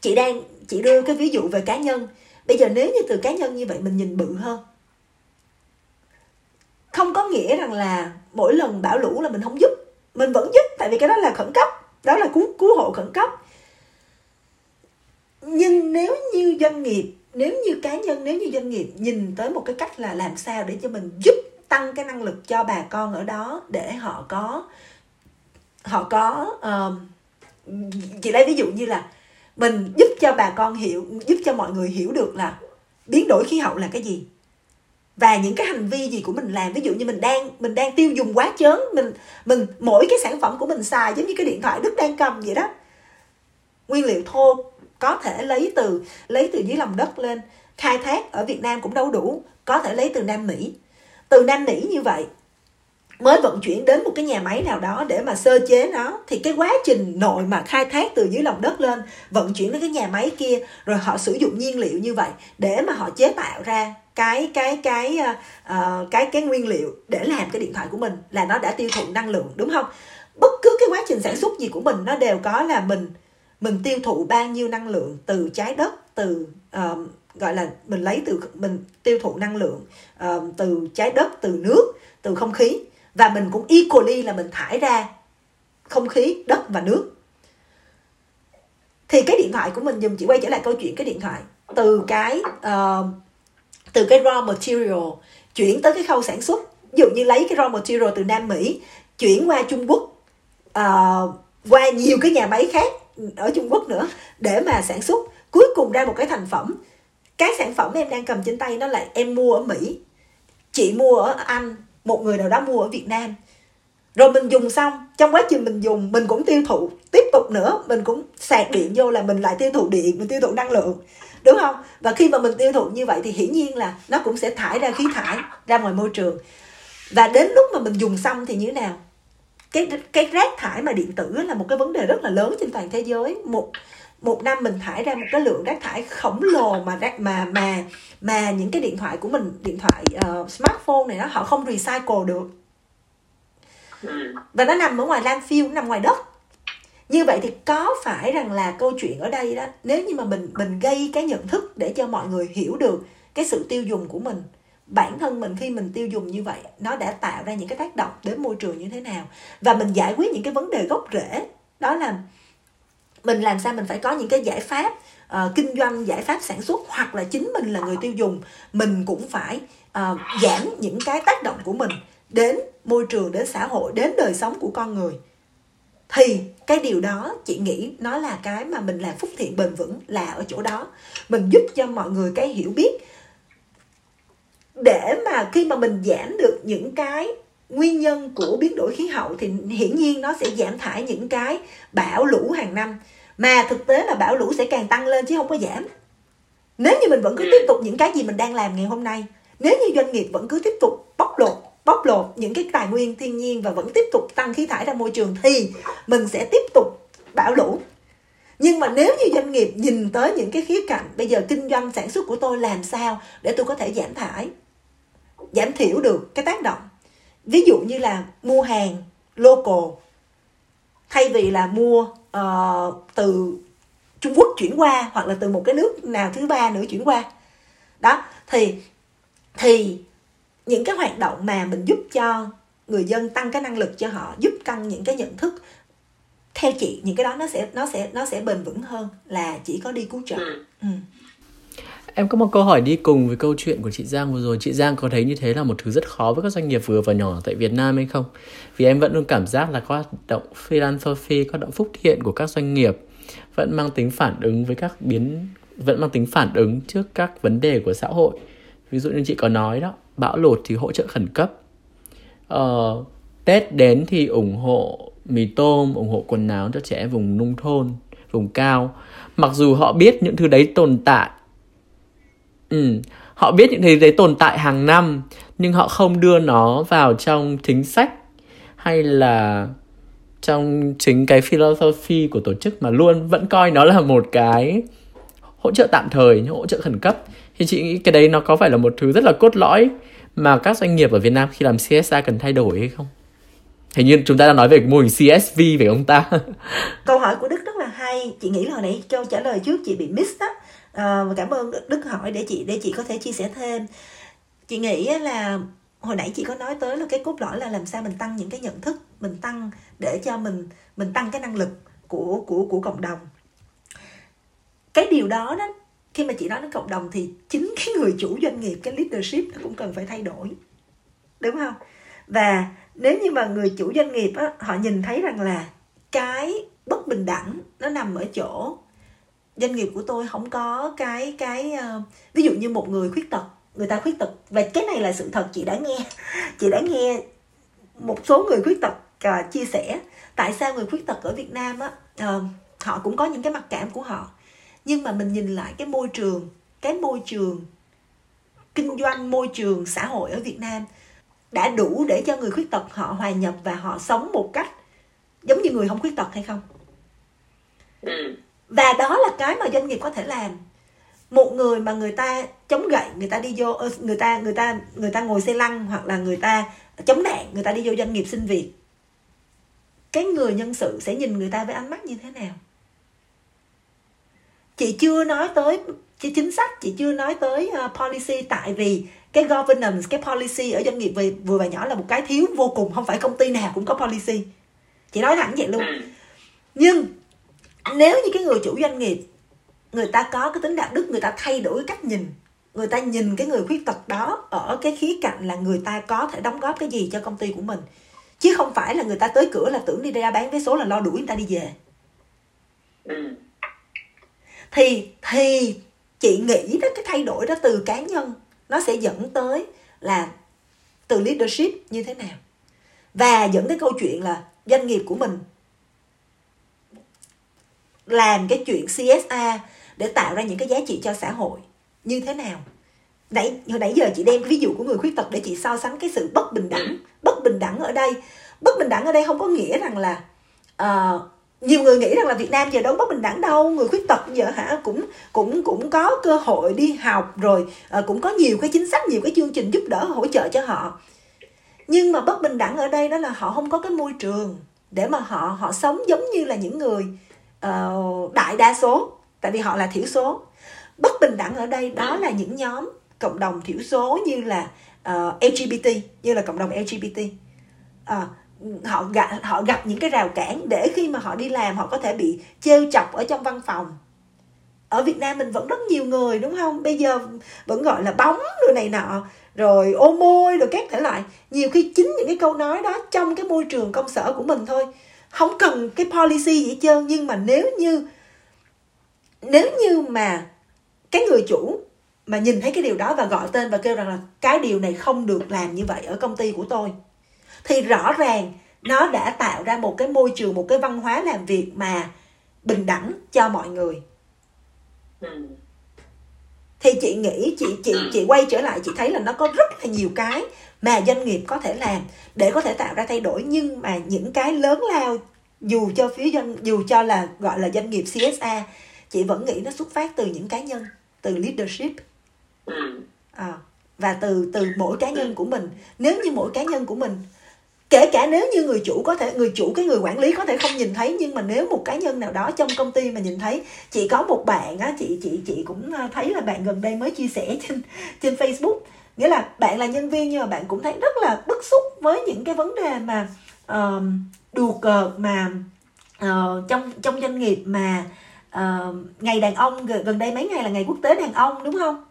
Chị đang chị đưa cái ví dụ về cá nhân. Bây giờ nếu như từ cá nhân như vậy mình nhìn bự hơn. Không có nghĩa rằng là mỗi lần bão lũ là mình không giúp. Mình vẫn giúp tại vì cái đó là khẩn cấp. Đó là cứu cứu hộ khẩn cấp nhưng nếu như doanh nghiệp nếu như cá nhân nếu như doanh nghiệp nhìn tới một cái cách là làm sao để cho mình giúp tăng cái năng lực cho bà con ở đó để họ có họ có uh, chị lấy ví dụ như là mình giúp cho bà con hiểu giúp cho mọi người hiểu được là biến đổi khí hậu là cái gì. Và những cái hành vi gì của mình làm ví dụ như mình đang mình đang tiêu dùng quá chớn mình mình mỗi cái sản phẩm của mình xài giống như cái điện thoại đức đang cầm vậy đó. Nguyên liệu thô có thể lấy từ lấy từ dưới lòng đất lên. Khai thác ở Việt Nam cũng đâu đủ có thể lấy từ Nam Mỹ. Từ Nam Mỹ như vậy mới vận chuyển đến một cái nhà máy nào đó để mà sơ chế nó thì cái quá trình nội mà khai thác từ dưới lòng đất lên vận chuyển đến cái nhà máy kia rồi họ sử dụng nhiên liệu như vậy để mà họ chế tạo ra cái cái cái uh, cái cái nguyên liệu để làm cái điện thoại của mình là nó đã tiêu thụ năng lượng đúng không? Bất cứ cái quá trình sản xuất gì của mình nó đều có là mình mình tiêu thụ bao nhiêu năng lượng từ trái đất từ uh, gọi là mình lấy từ mình tiêu thụ năng lượng uh, từ trái đất từ nước từ không khí. Và mình cũng equally là mình thải ra không khí đất và nước. Thì cái điện thoại của mình dùng chị quay trở lại câu chuyện cái điện thoại. Từ cái uh, từ cái raw material chuyển tới cái khâu sản xuất. Ví dụ như lấy cái raw material từ Nam Mỹ chuyển qua Trung Quốc uh, qua nhiều cái nhà máy khác ở Trung Quốc nữa, để mà sản xuất. Cuối cùng ra một cái thành phẩm. Cái sản phẩm em đang cầm trên tay nó là em mua ở Mỹ. Chị mua ở Anh, một người nào đó mua ở Việt Nam. Rồi mình dùng xong. Trong quá trình mình dùng, mình cũng tiêu thụ. Tiếp tục nữa, mình cũng sạc điện vô là mình lại tiêu thụ điện, mình tiêu thụ năng lượng. Đúng không? Và khi mà mình tiêu thụ như vậy thì hiển nhiên là nó cũng sẽ thải ra khí thải ra ngoài môi trường. Và đến lúc mà mình dùng xong thì như thế nào? Cái cái rác thải mà điện tử là một cái vấn đề rất là lớn trên toàn thế giới. Một một năm mình thải ra một cái lượng rác thải khổng lồ mà rác mà mà mà những cái điện thoại của mình điện thoại uh, smartphone này nó họ không recycle được. Ừ. và nó nằm ở ngoài landfill nó nằm ngoài đất. Như vậy thì có phải rằng là câu chuyện ở đây đó nếu như mà mình mình gây cái nhận thức để cho mọi người hiểu được cái sự tiêu dùng của mình bản thân mình khi mình tiêu dùng như vậy nó đã tạo ra những cái tác động đến môi trường như thế nào. Và mình giải quyết những cái vấn đề gốc rễ. Đó là mình làm sao mình phải có những cái giải pháp uh, kinh doanh giải pháp sản xuất hoặc là chính mình là người tiêu dùng. Mình cũng phải uh, giảm những cái tác động của mình đến môi trường đến xã hội đến đời sống của con người. Thì cái điều đó chị nghĩ nó là cái mà mình làm phúc thiện bền vững là ở chỗ đó. Mình giúp cho mọi người cái hiểu biết để mà khi mà mình giảm được những cái nguyên nhân của biến đổi khí hậu thì hiển nhiên nó sẽ giảm thải những cái bão lũ hàng năm. Mà thực tế là bão lũ sẽ càng tăng lên chứ không có giảm. Nếu như mình vẫn cứ tiếp tục những cái gì mình đang làm ngày hôm nay nếu như doanh nghiệp vẫn cứ tiếp tục bóc lột bóc lột những cái tài nguyên thiên nhiên và vẫn tiếp tục tăng khí thải ra môi trường thì mình sẽ tiếp tục bão lũ. Nhưng mà nếu như doanh nghiệp nhìn tới những cái khía cạnh bây giờ kinh doanh sản xuất của tôi làm sao để tôi có thể giảm thải giảm thiểu được cái tác động. Ví dụ như là mua hàng local thay vì là mua uh, từ Trung Quốc chuyển qua hoặc là từ một cái nước nào thứ ba nữa chuyển qua. Đó thì thì những cái hoạt động mà mình giúp cho người dân tăng cái năng lực cho họ giúp tăng những cái nhận thức theo chị những cái đó nó sẽ nó sẽ nó sẽ bền vững hơn là chỉ có đi cứu trợ. Ừ. Em có một câu hỏi đi cùng với câu chuyện của chị Giang vừa rồi. Chị Giang có thấy như thế là một thứ rất khó với các doanh nghiệp vừa và nhỏ tại Việt Nam hay không? Vì em vẫn luôn cảm giác là có hoạt động philanthropy, có hoạt động phúc thiện của các doanh nghiệp vẫn mang tính phản ứng với các biến vẫn mang tính phản ứng trước các vấn đề của xã hội. Ví dụ như chị có nói đó, bão lụt thì hỗ trợ khẩn cấp. Ờ, Tết đến thì ủng hộ mì tôm, ủng hộ quần áo cho trẻ vùng nông thôn, vùng cao. Mặc dù họ biết những thứ đấy tồn tại Ừ, họ biết những thứ đấy tồn tại hàng năm nhưng họ không đưa nó vào trong chính sách hay là trong chính cái philosophy của tổ chức mà luôn vẫn coi nó là một cái hỗ trợ tạm thời hỗ trợ khẩn cấp thì chị nghĩ cái đấy nó có phải là một thứ rất là cốt lõi mà các doanh nghiệp ở Việt Nam khi làm CSA cần thay đổi hay không? Hình như chúng ta đang nói về mô hình CSV về ông ta. Câu hỏi của Đức rất là hay. Chị nghĩ là hồi nãy câu trả lời trước chị bị miss á à, và cảm ơn đức hỏi để chị để chị có thể chia sẻ thêm. Chị nghĩ là hồi nãy chị có nói tới là cái cốt lõi là làm sao mình tăng những cái nhận thức mình tăng để cho mình mình tăng cái năng lực của của của cộng đồng. Cái điều đó đó khi mà chị nói đến cộng đồng thì chính cái người chủ doanh nghiệp cái leadership nó cũng cần phải thay đổi. Đúng không? Và nếu như mà người chủ doanh nghiệp á, họ nhìn thấy rằng là cái bất bình đẳng nó nằm ở chỗ doanh nghiệp của tôi không có cái cái uh, ví dụ như một người khuyết tật người ta khuyết tật và cái này là sự thật chị đã nghe chị đã nghe một số người khuyết tật uh, chia sẻ. Tại sao người khuyết tật ở Việt Nam á uh, họ cũng có những cái mặc cảm của họ nhưng mà mình nhìn lại cái môi trường cái môi trường kinh doanh môi trường xã hội ở Việt Nam đã đủ để cho người khuyết tật họ hòa nhập và họ sống một cách giống như người không khuyết tật hay không? Ừ và đó là cái mà doanh nghiệp có thể làm. Một người mà người ta chống gậy người ta đi vô ờ, người ta người ta người ta ngồi xe lăn hoặc là người ta chống nạn người ta đi vô doanh nghiệp xin việc. Cái người nhân sự sẽ nhìn người ta với ánh mắt như thế nào? Chị chưa nói tới cái chính sách chị chưa nói tới uh, policy tại vì cái governance cái policy ở doanh nghiệp vừa và nhỏ là một cái thiếu vô cùng không phải công ty nào cũng có policy. Chị nói thẳng vậy luôn. Nhưng nếu như cái người chủ doanh nghiệp người ta có cái tính đạo đức người ta thay đổi cách nhìn người ta nhìn cái người khuyết tật đó ở cái khía cạnh là người ta có thể đóng góp cái gì cho công ty của mình. Chứ không phải là người ta tới cửa là tưởng đi ra bán vé số là lo đuổi người ta đi về. Ừ. thì thì chị nghĩ đó cái thay đổi đó từ cá nhân nó sẽ dẫn tới là từ leadership như thế nào. Và dẫn tới câu chuyện là doanh nghiệp của mình làm cái chuyện CSA để tạo ra những cái giá trị cho xã hội. Như thế nào? Nãy hồi nãy giờ chị đem ví dụ của người khuyết tật để chị so sánh cái sự bất bình đẳng. Bất bình đẳng ở đây bất bình đẳng ở đây không có nghĩa rằng là uh, nhiều người nghĩ rằng là Việt Nam giờ đâu bất bình đẳng đâu. Người khuyết tật giờ hả cũng cũng cũng có cơ hội đi học rồi uh, cũng có nhiều cái chính sách nhiều cái chương trình giúp đỡ hỗ trợ cho họ. Nhưng mà bất bình đẳng ở đây đó là họ không có cái môi trường để mà họ họ sống giống như là những người uh, đại đa số tại vì họ là thiểu số. Bất bình đẳng ở đây đó là những nhóm cộng đồng thiểu số như là ờ, uh, LGBT như là cộng đồng LGBT uh, ờ, họ gặp họ gặp những cái rào cản để khi mà họ đi làm họ có thể bị trêu chọc ở trong văn phòng. Ở Việt Nam mình vẫn rất nhiều người đúng không? Bây giờ vẫn gọi là bóng rồi này nọ rồi ô môi rồi các thể loại. Nhiều khi chính những cái câu nói đó trong cái môi trường công sở của mình thôi không cần cái policy gì hết trơn nhưng mà nếu như nếu như mà cái người chủ mà nhìn thấy cái điều đó và gọi tên và kêu rằng là cái điều này không được làm như vậy ở công ty của tôi thì rõ ràng nó đã tạo ra một cái môi trường một cái văn hóa làm việc mà bình đẳng cho mọi người ừ. thì chị nghĩ chị chị chị quay trở lại chị thấy là nó có rất là nhiều cái mà doanh nghiệp có thể làm để có thể tạo ra thay đổi. Nhưng mà những cái lớn lao dù cho phía doanh dù cho là gọi là doanh nghiệp CSA chị vẫn nghĩ nó xuất phát từ những cá nhân từ leadership. Ừ. à, và từ từ mỗi cá nhân của mình. Nếu như mỗi cá nhân của mình kể cả nếu như người chủ có thể người chủ cái người quản lý có thể không nhìn thấy nhưng mà nếu một cá nhân nào đó trong công ty mà nhìn thấy chị có một bạn á chị chị chị cũng à, thấy là bạn gần đây mới chia sẻ trên trên Facebook nghĩa là bạn là nhân viên nhưng mà bạn cũng thấy rất là bức xúc với những cái vấn đề mà uh, đùa cợt mà uh, trong trong doanh nghiệp mà uh, ngày đàn ông gần đây mấy ngày là ngày quốc tế đàn ông đúng không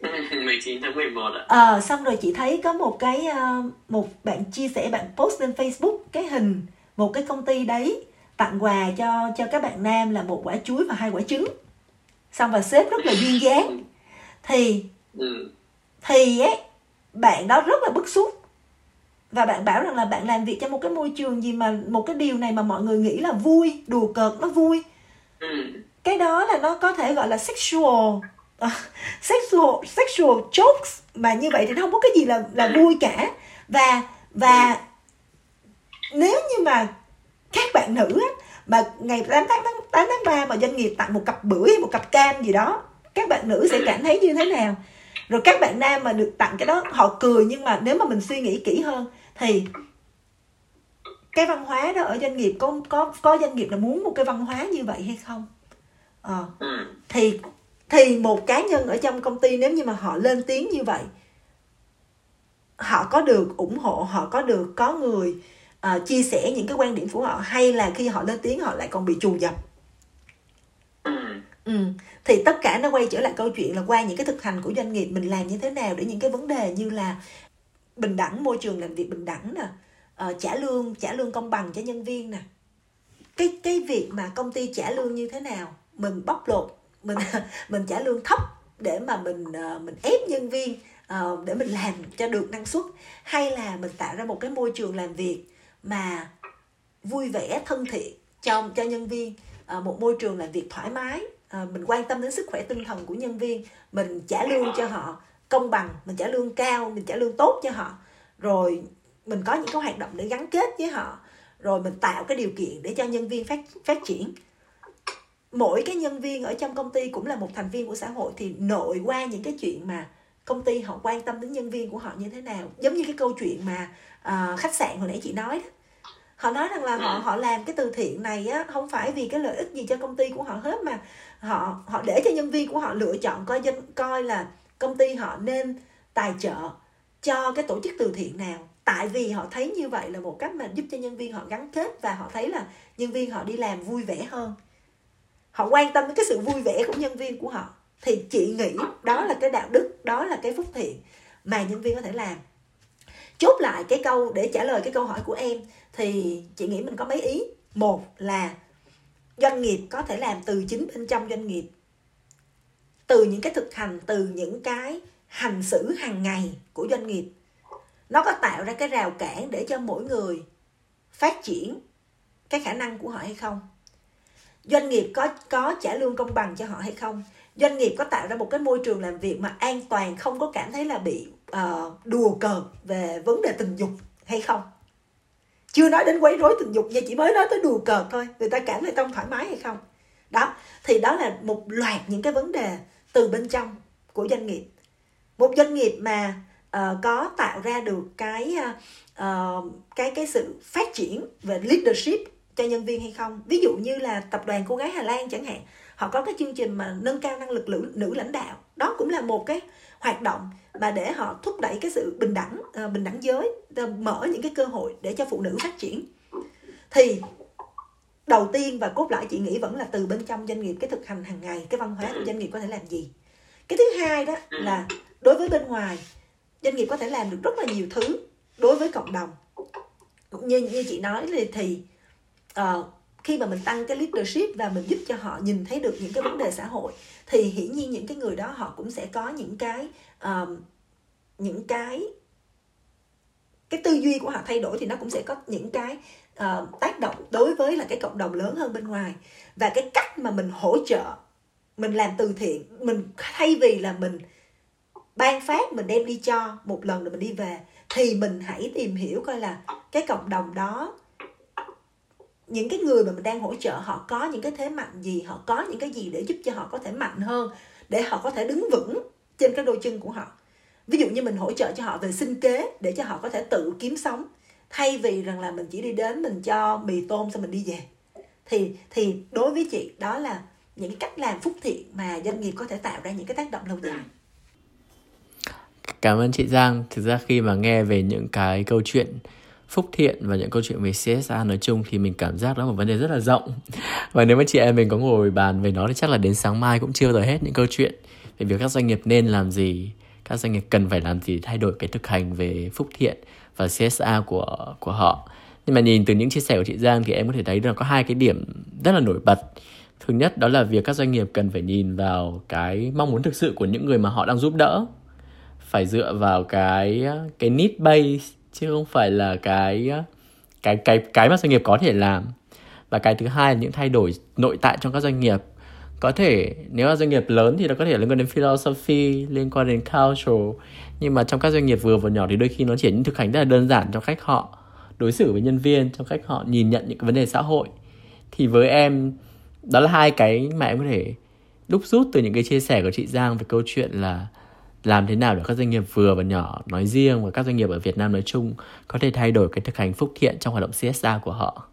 19 tháng 11 ạ. Ờ, xong rồi chị thấy có một cái uh, một bạn chia sẻ bạn post lên Facebook cái hình một cái công ty đấy tặng quà cho cho các bạn nam là một quả chuối và hai quả trứng. Xong và sếp rất là duyên dáng. Thì ừ. Thì ấy bạn đó rất là bức xúc. Và bạn bảo rằng là bạn làm việc trong một cái môi trường gì mà một cái điều này mà mọi người nghĩ là vui đùa cợt nó vui. Ừ. cái đó là nó có thể gọi là sexual uh, sexual sexual jokes. Mà như vậy thì nó không có cái gì là là vui cả. Và và nếu như mà các bạn nữ á, mà ngày 8 tháng 8 tháng 3 mà doanh nghiệp tặng một cặp bưởi hay một cặp cam gì đó các bạn nữ sẽ cảm thấy như thế nào rồi các bạn nam mà được tặng cái đó họ cười nhưng mà nếu mà mình suy nghĩ kỹ hơn thì cái văn hóa đó ở doanh nghiệp có có có doanh nghiệp là muốn một cái văn hóa như vậy hay không? Ừ. thì thì một cá nhân ở trong công ty nếu như mà họ lên tiếng như vậy họ có được ủng hộ họ có được có người uh, chia sẻ những cái quan điểm của họ hay là khi họ lên tiếng họ lại còn bị trù dập ừ. thì tất cả nó quay trở lại câu chuyện là qua những cái thực hành của doanh nghiệp mình làm như thế nào để những cái vấn đề như là bình đẳng môi trường làm việc bình đẳng nè uh, trả lương trả lương công bằng cho nhân viên nè cái cái việc mà công ty trả lương như thế nào mình bóc lột mình mình trả lương thấp để mà mình uh, mình ép nhân viên uh, để mình làm cho được năng suất hay là mình tạo ra một cái môi trường làm việc mà vui vẻ thân thiện cho cho nhân viên uh, một môi trường làm việc thoải mái Ờ, mình quan tâm đến sức khỏe tinh thần của nhân viên mình trả lương cho họ công bằng mình trả lương cao mình trả lương tốt cho họ. Rồi mình có những cái hoạt động để gắn kết với họ. Rồi mình tạo cái điều kiện để cho nhân viên phát phát triển. Mỗi cái nhân viên ở trong công ty cũng là một thành viên của xã hội thì nội qua những cái chuyện mà công ty họ quan tâm đến nhân viên của họ như thế nào. Giống như cái câu chuyện mà uh, khách sạn hồi nãy chị nói đó họ nói rằng là họ họ làm cái từ thiện này á không phải vì cái lợi ích gì cho công ty của họ hết mà họ họ để cho nhân viên của họ lựa chọn coi dân coi là công ty họ nên tài trợ cho cái tổ chức từ thiện nào. Tại vì họ thấy như vậy là một cách mà giúp cho nhân viên họ gắn kết và họ thấy là nhân viên họ đi làm vui vẻ hơn. Họ quan tâm đến cái sự vui vẻ của nhân viên của họ. Thì chị nghĩ đó là cái đạo đức đó là cái phúc thiện mà nhân viên có thể làm chốt lại cái câu, để trả lời cái câu hỏi của em, thì chị nghĩ mình có mấy ý. Một là doanh nghiệp có thể làm từ chính bên trong doanh nghiệp. Từ những cái thực hành, từ những cái hành xử hàng ngày của doanh nghiệp. Nó có tạo ra cái rào cản để cho mỗi người phát triển cái khả năng của họ hay không? Doanh nghiệp có có trả lương công bằng cho họ hay không? Doanh nghiệp có tạo ra một cái môi trường làm việc mà an toàn, không có cảm thấy là bị uh, đùa cợt về vấn đề tình dục hay không? Chưa nói đến quấy rối tình dục nhưng chỉ mới nói tới đùa cợt thôi. Người ta cảm thấy không thoải mái hay không? Đó thì đó là một loạt những cái vấn đề từ bên trong của doanh nghiệp. Một doanh nghiệp mà uh, có tạo ra được cái uh, cái cái sự phát triển về leadership cho nhân viên hay không? Ví dụ như là tập đoàn cô gái Hà Lan chẳng hạn họ có cái chương trình mà nâng cao năng lực nữ, nữ lãnh đạo. Đó cũng là một cái hoạt động và để họ thúc đẩy cái sự bình đẳng uh, bình đẳng giới ờ, mở những cái cơ hội để cho phụ nữ phát triển. Thì đầu tiên và cốt lõi chị nghĩ vẫn là từ bên trong doanh nghiệp cái thực hành hàng ngày cái văn hóa của doanh nghiệp có thể làm gì. Cái thứ hai đó là đối với bên ngoài doanh nghiệp có thể làm được rất là nhiều thứ đối với cộng đồng. Như như chị nói thì, thì uh, khi mà mình tăng cái leadership và mình giúp cho họ nhìn thấy được những cái vấn đề xã hội thì hiển nhiên những cái người đó họ cũng sẽ có những cái um, những cái cái tư duy của họ thay đổi thì nó cũng sẽ có những cái uh, tác động đối với là cái cộng đồng lớn hơn bên ngoài. Và cái cách mà mình hỗ trợ mình làm từ thiện mình thay vì là mình ban phát mình đem đi cho một lần rồi mình đi về thì mình hãy tìm hiểu coi là cái cộng đồng đó những cái người mà mình đang hỗ trợ họ có những cái thế mạnh gì, họ có những cái gì để giúp cho họ có thể mạnh hơn, để họ có thể đứng vững trên cái đôi chân của họ. Ví dụ như mình hỗ trợ cho họ về sinh kế để cho họ có thể tự kiếm sống, thay vì rằng là mình chỉ đi đến mình cho mì tôm xong mình đi về. Thì thì đối với chị, đó là những cái cách làm phúc thiện mà doanh nghiệp có thể tạo ra những cái tác động lâu dài. Cảm ơn chị Giang. Thực ra khi mà nghe về những cái câu chuyện phúc thiện và những câu chuyện về CSR nói chung thì mình cảm giác đó là một vấn đề rất là rộng. Và nếu mà chị em mình có ngồi bàn về nó thì chắc là đến sáng mai cũng chưa rồi hết những câu chuyện về việc các doanh nghiệp nên làm gì, các doanh nghiệp cần phải làm gì để thay đổi cái thực hành về phúc thiện và CSR của của họ. Nhưng mà nhìn từ những chia sẻ của chị Giang thì em có thể thấy là có hai cái điểm rất là nổi bật. Thứ nhất, đó là việc các doanh nghiệp cần phải nhìn vào cái mong muốn thực sự của những người mà họ đang giúp đỡ. Phải dựa vào cái cái need base chứ không phải là cái cái cái cái mà doanh nghiệp có thể làm. Và cái thứ hai là những thay đổi nội tại trong các doanh nghiệp. Có thể nếu là doanh nghiệp lớn thì nó có thể liên quan đến philosophy, liên quan đến culture. Nhưng mà trong các doanh nghiệp vừa và nhỏ thì đôi khi nó chỉ những thực hành rất là đơn giản trong cách họ, đối xử với nhân viên trong cách họ nhìn nhận những cái vấn đề xã hội. Thì với em, đó là hai cái mà em có thể đúc rút từ những cái chia sẻ của chị Giang về câu chuyện là làm thế nào để các doanh nghiệp vừa và nhỏ nói riêng và các doanh nghiệp ở Việt Nam nói chung có thể thay đổi cái thực hành phúc thiện trong hoạt động CSR của họ.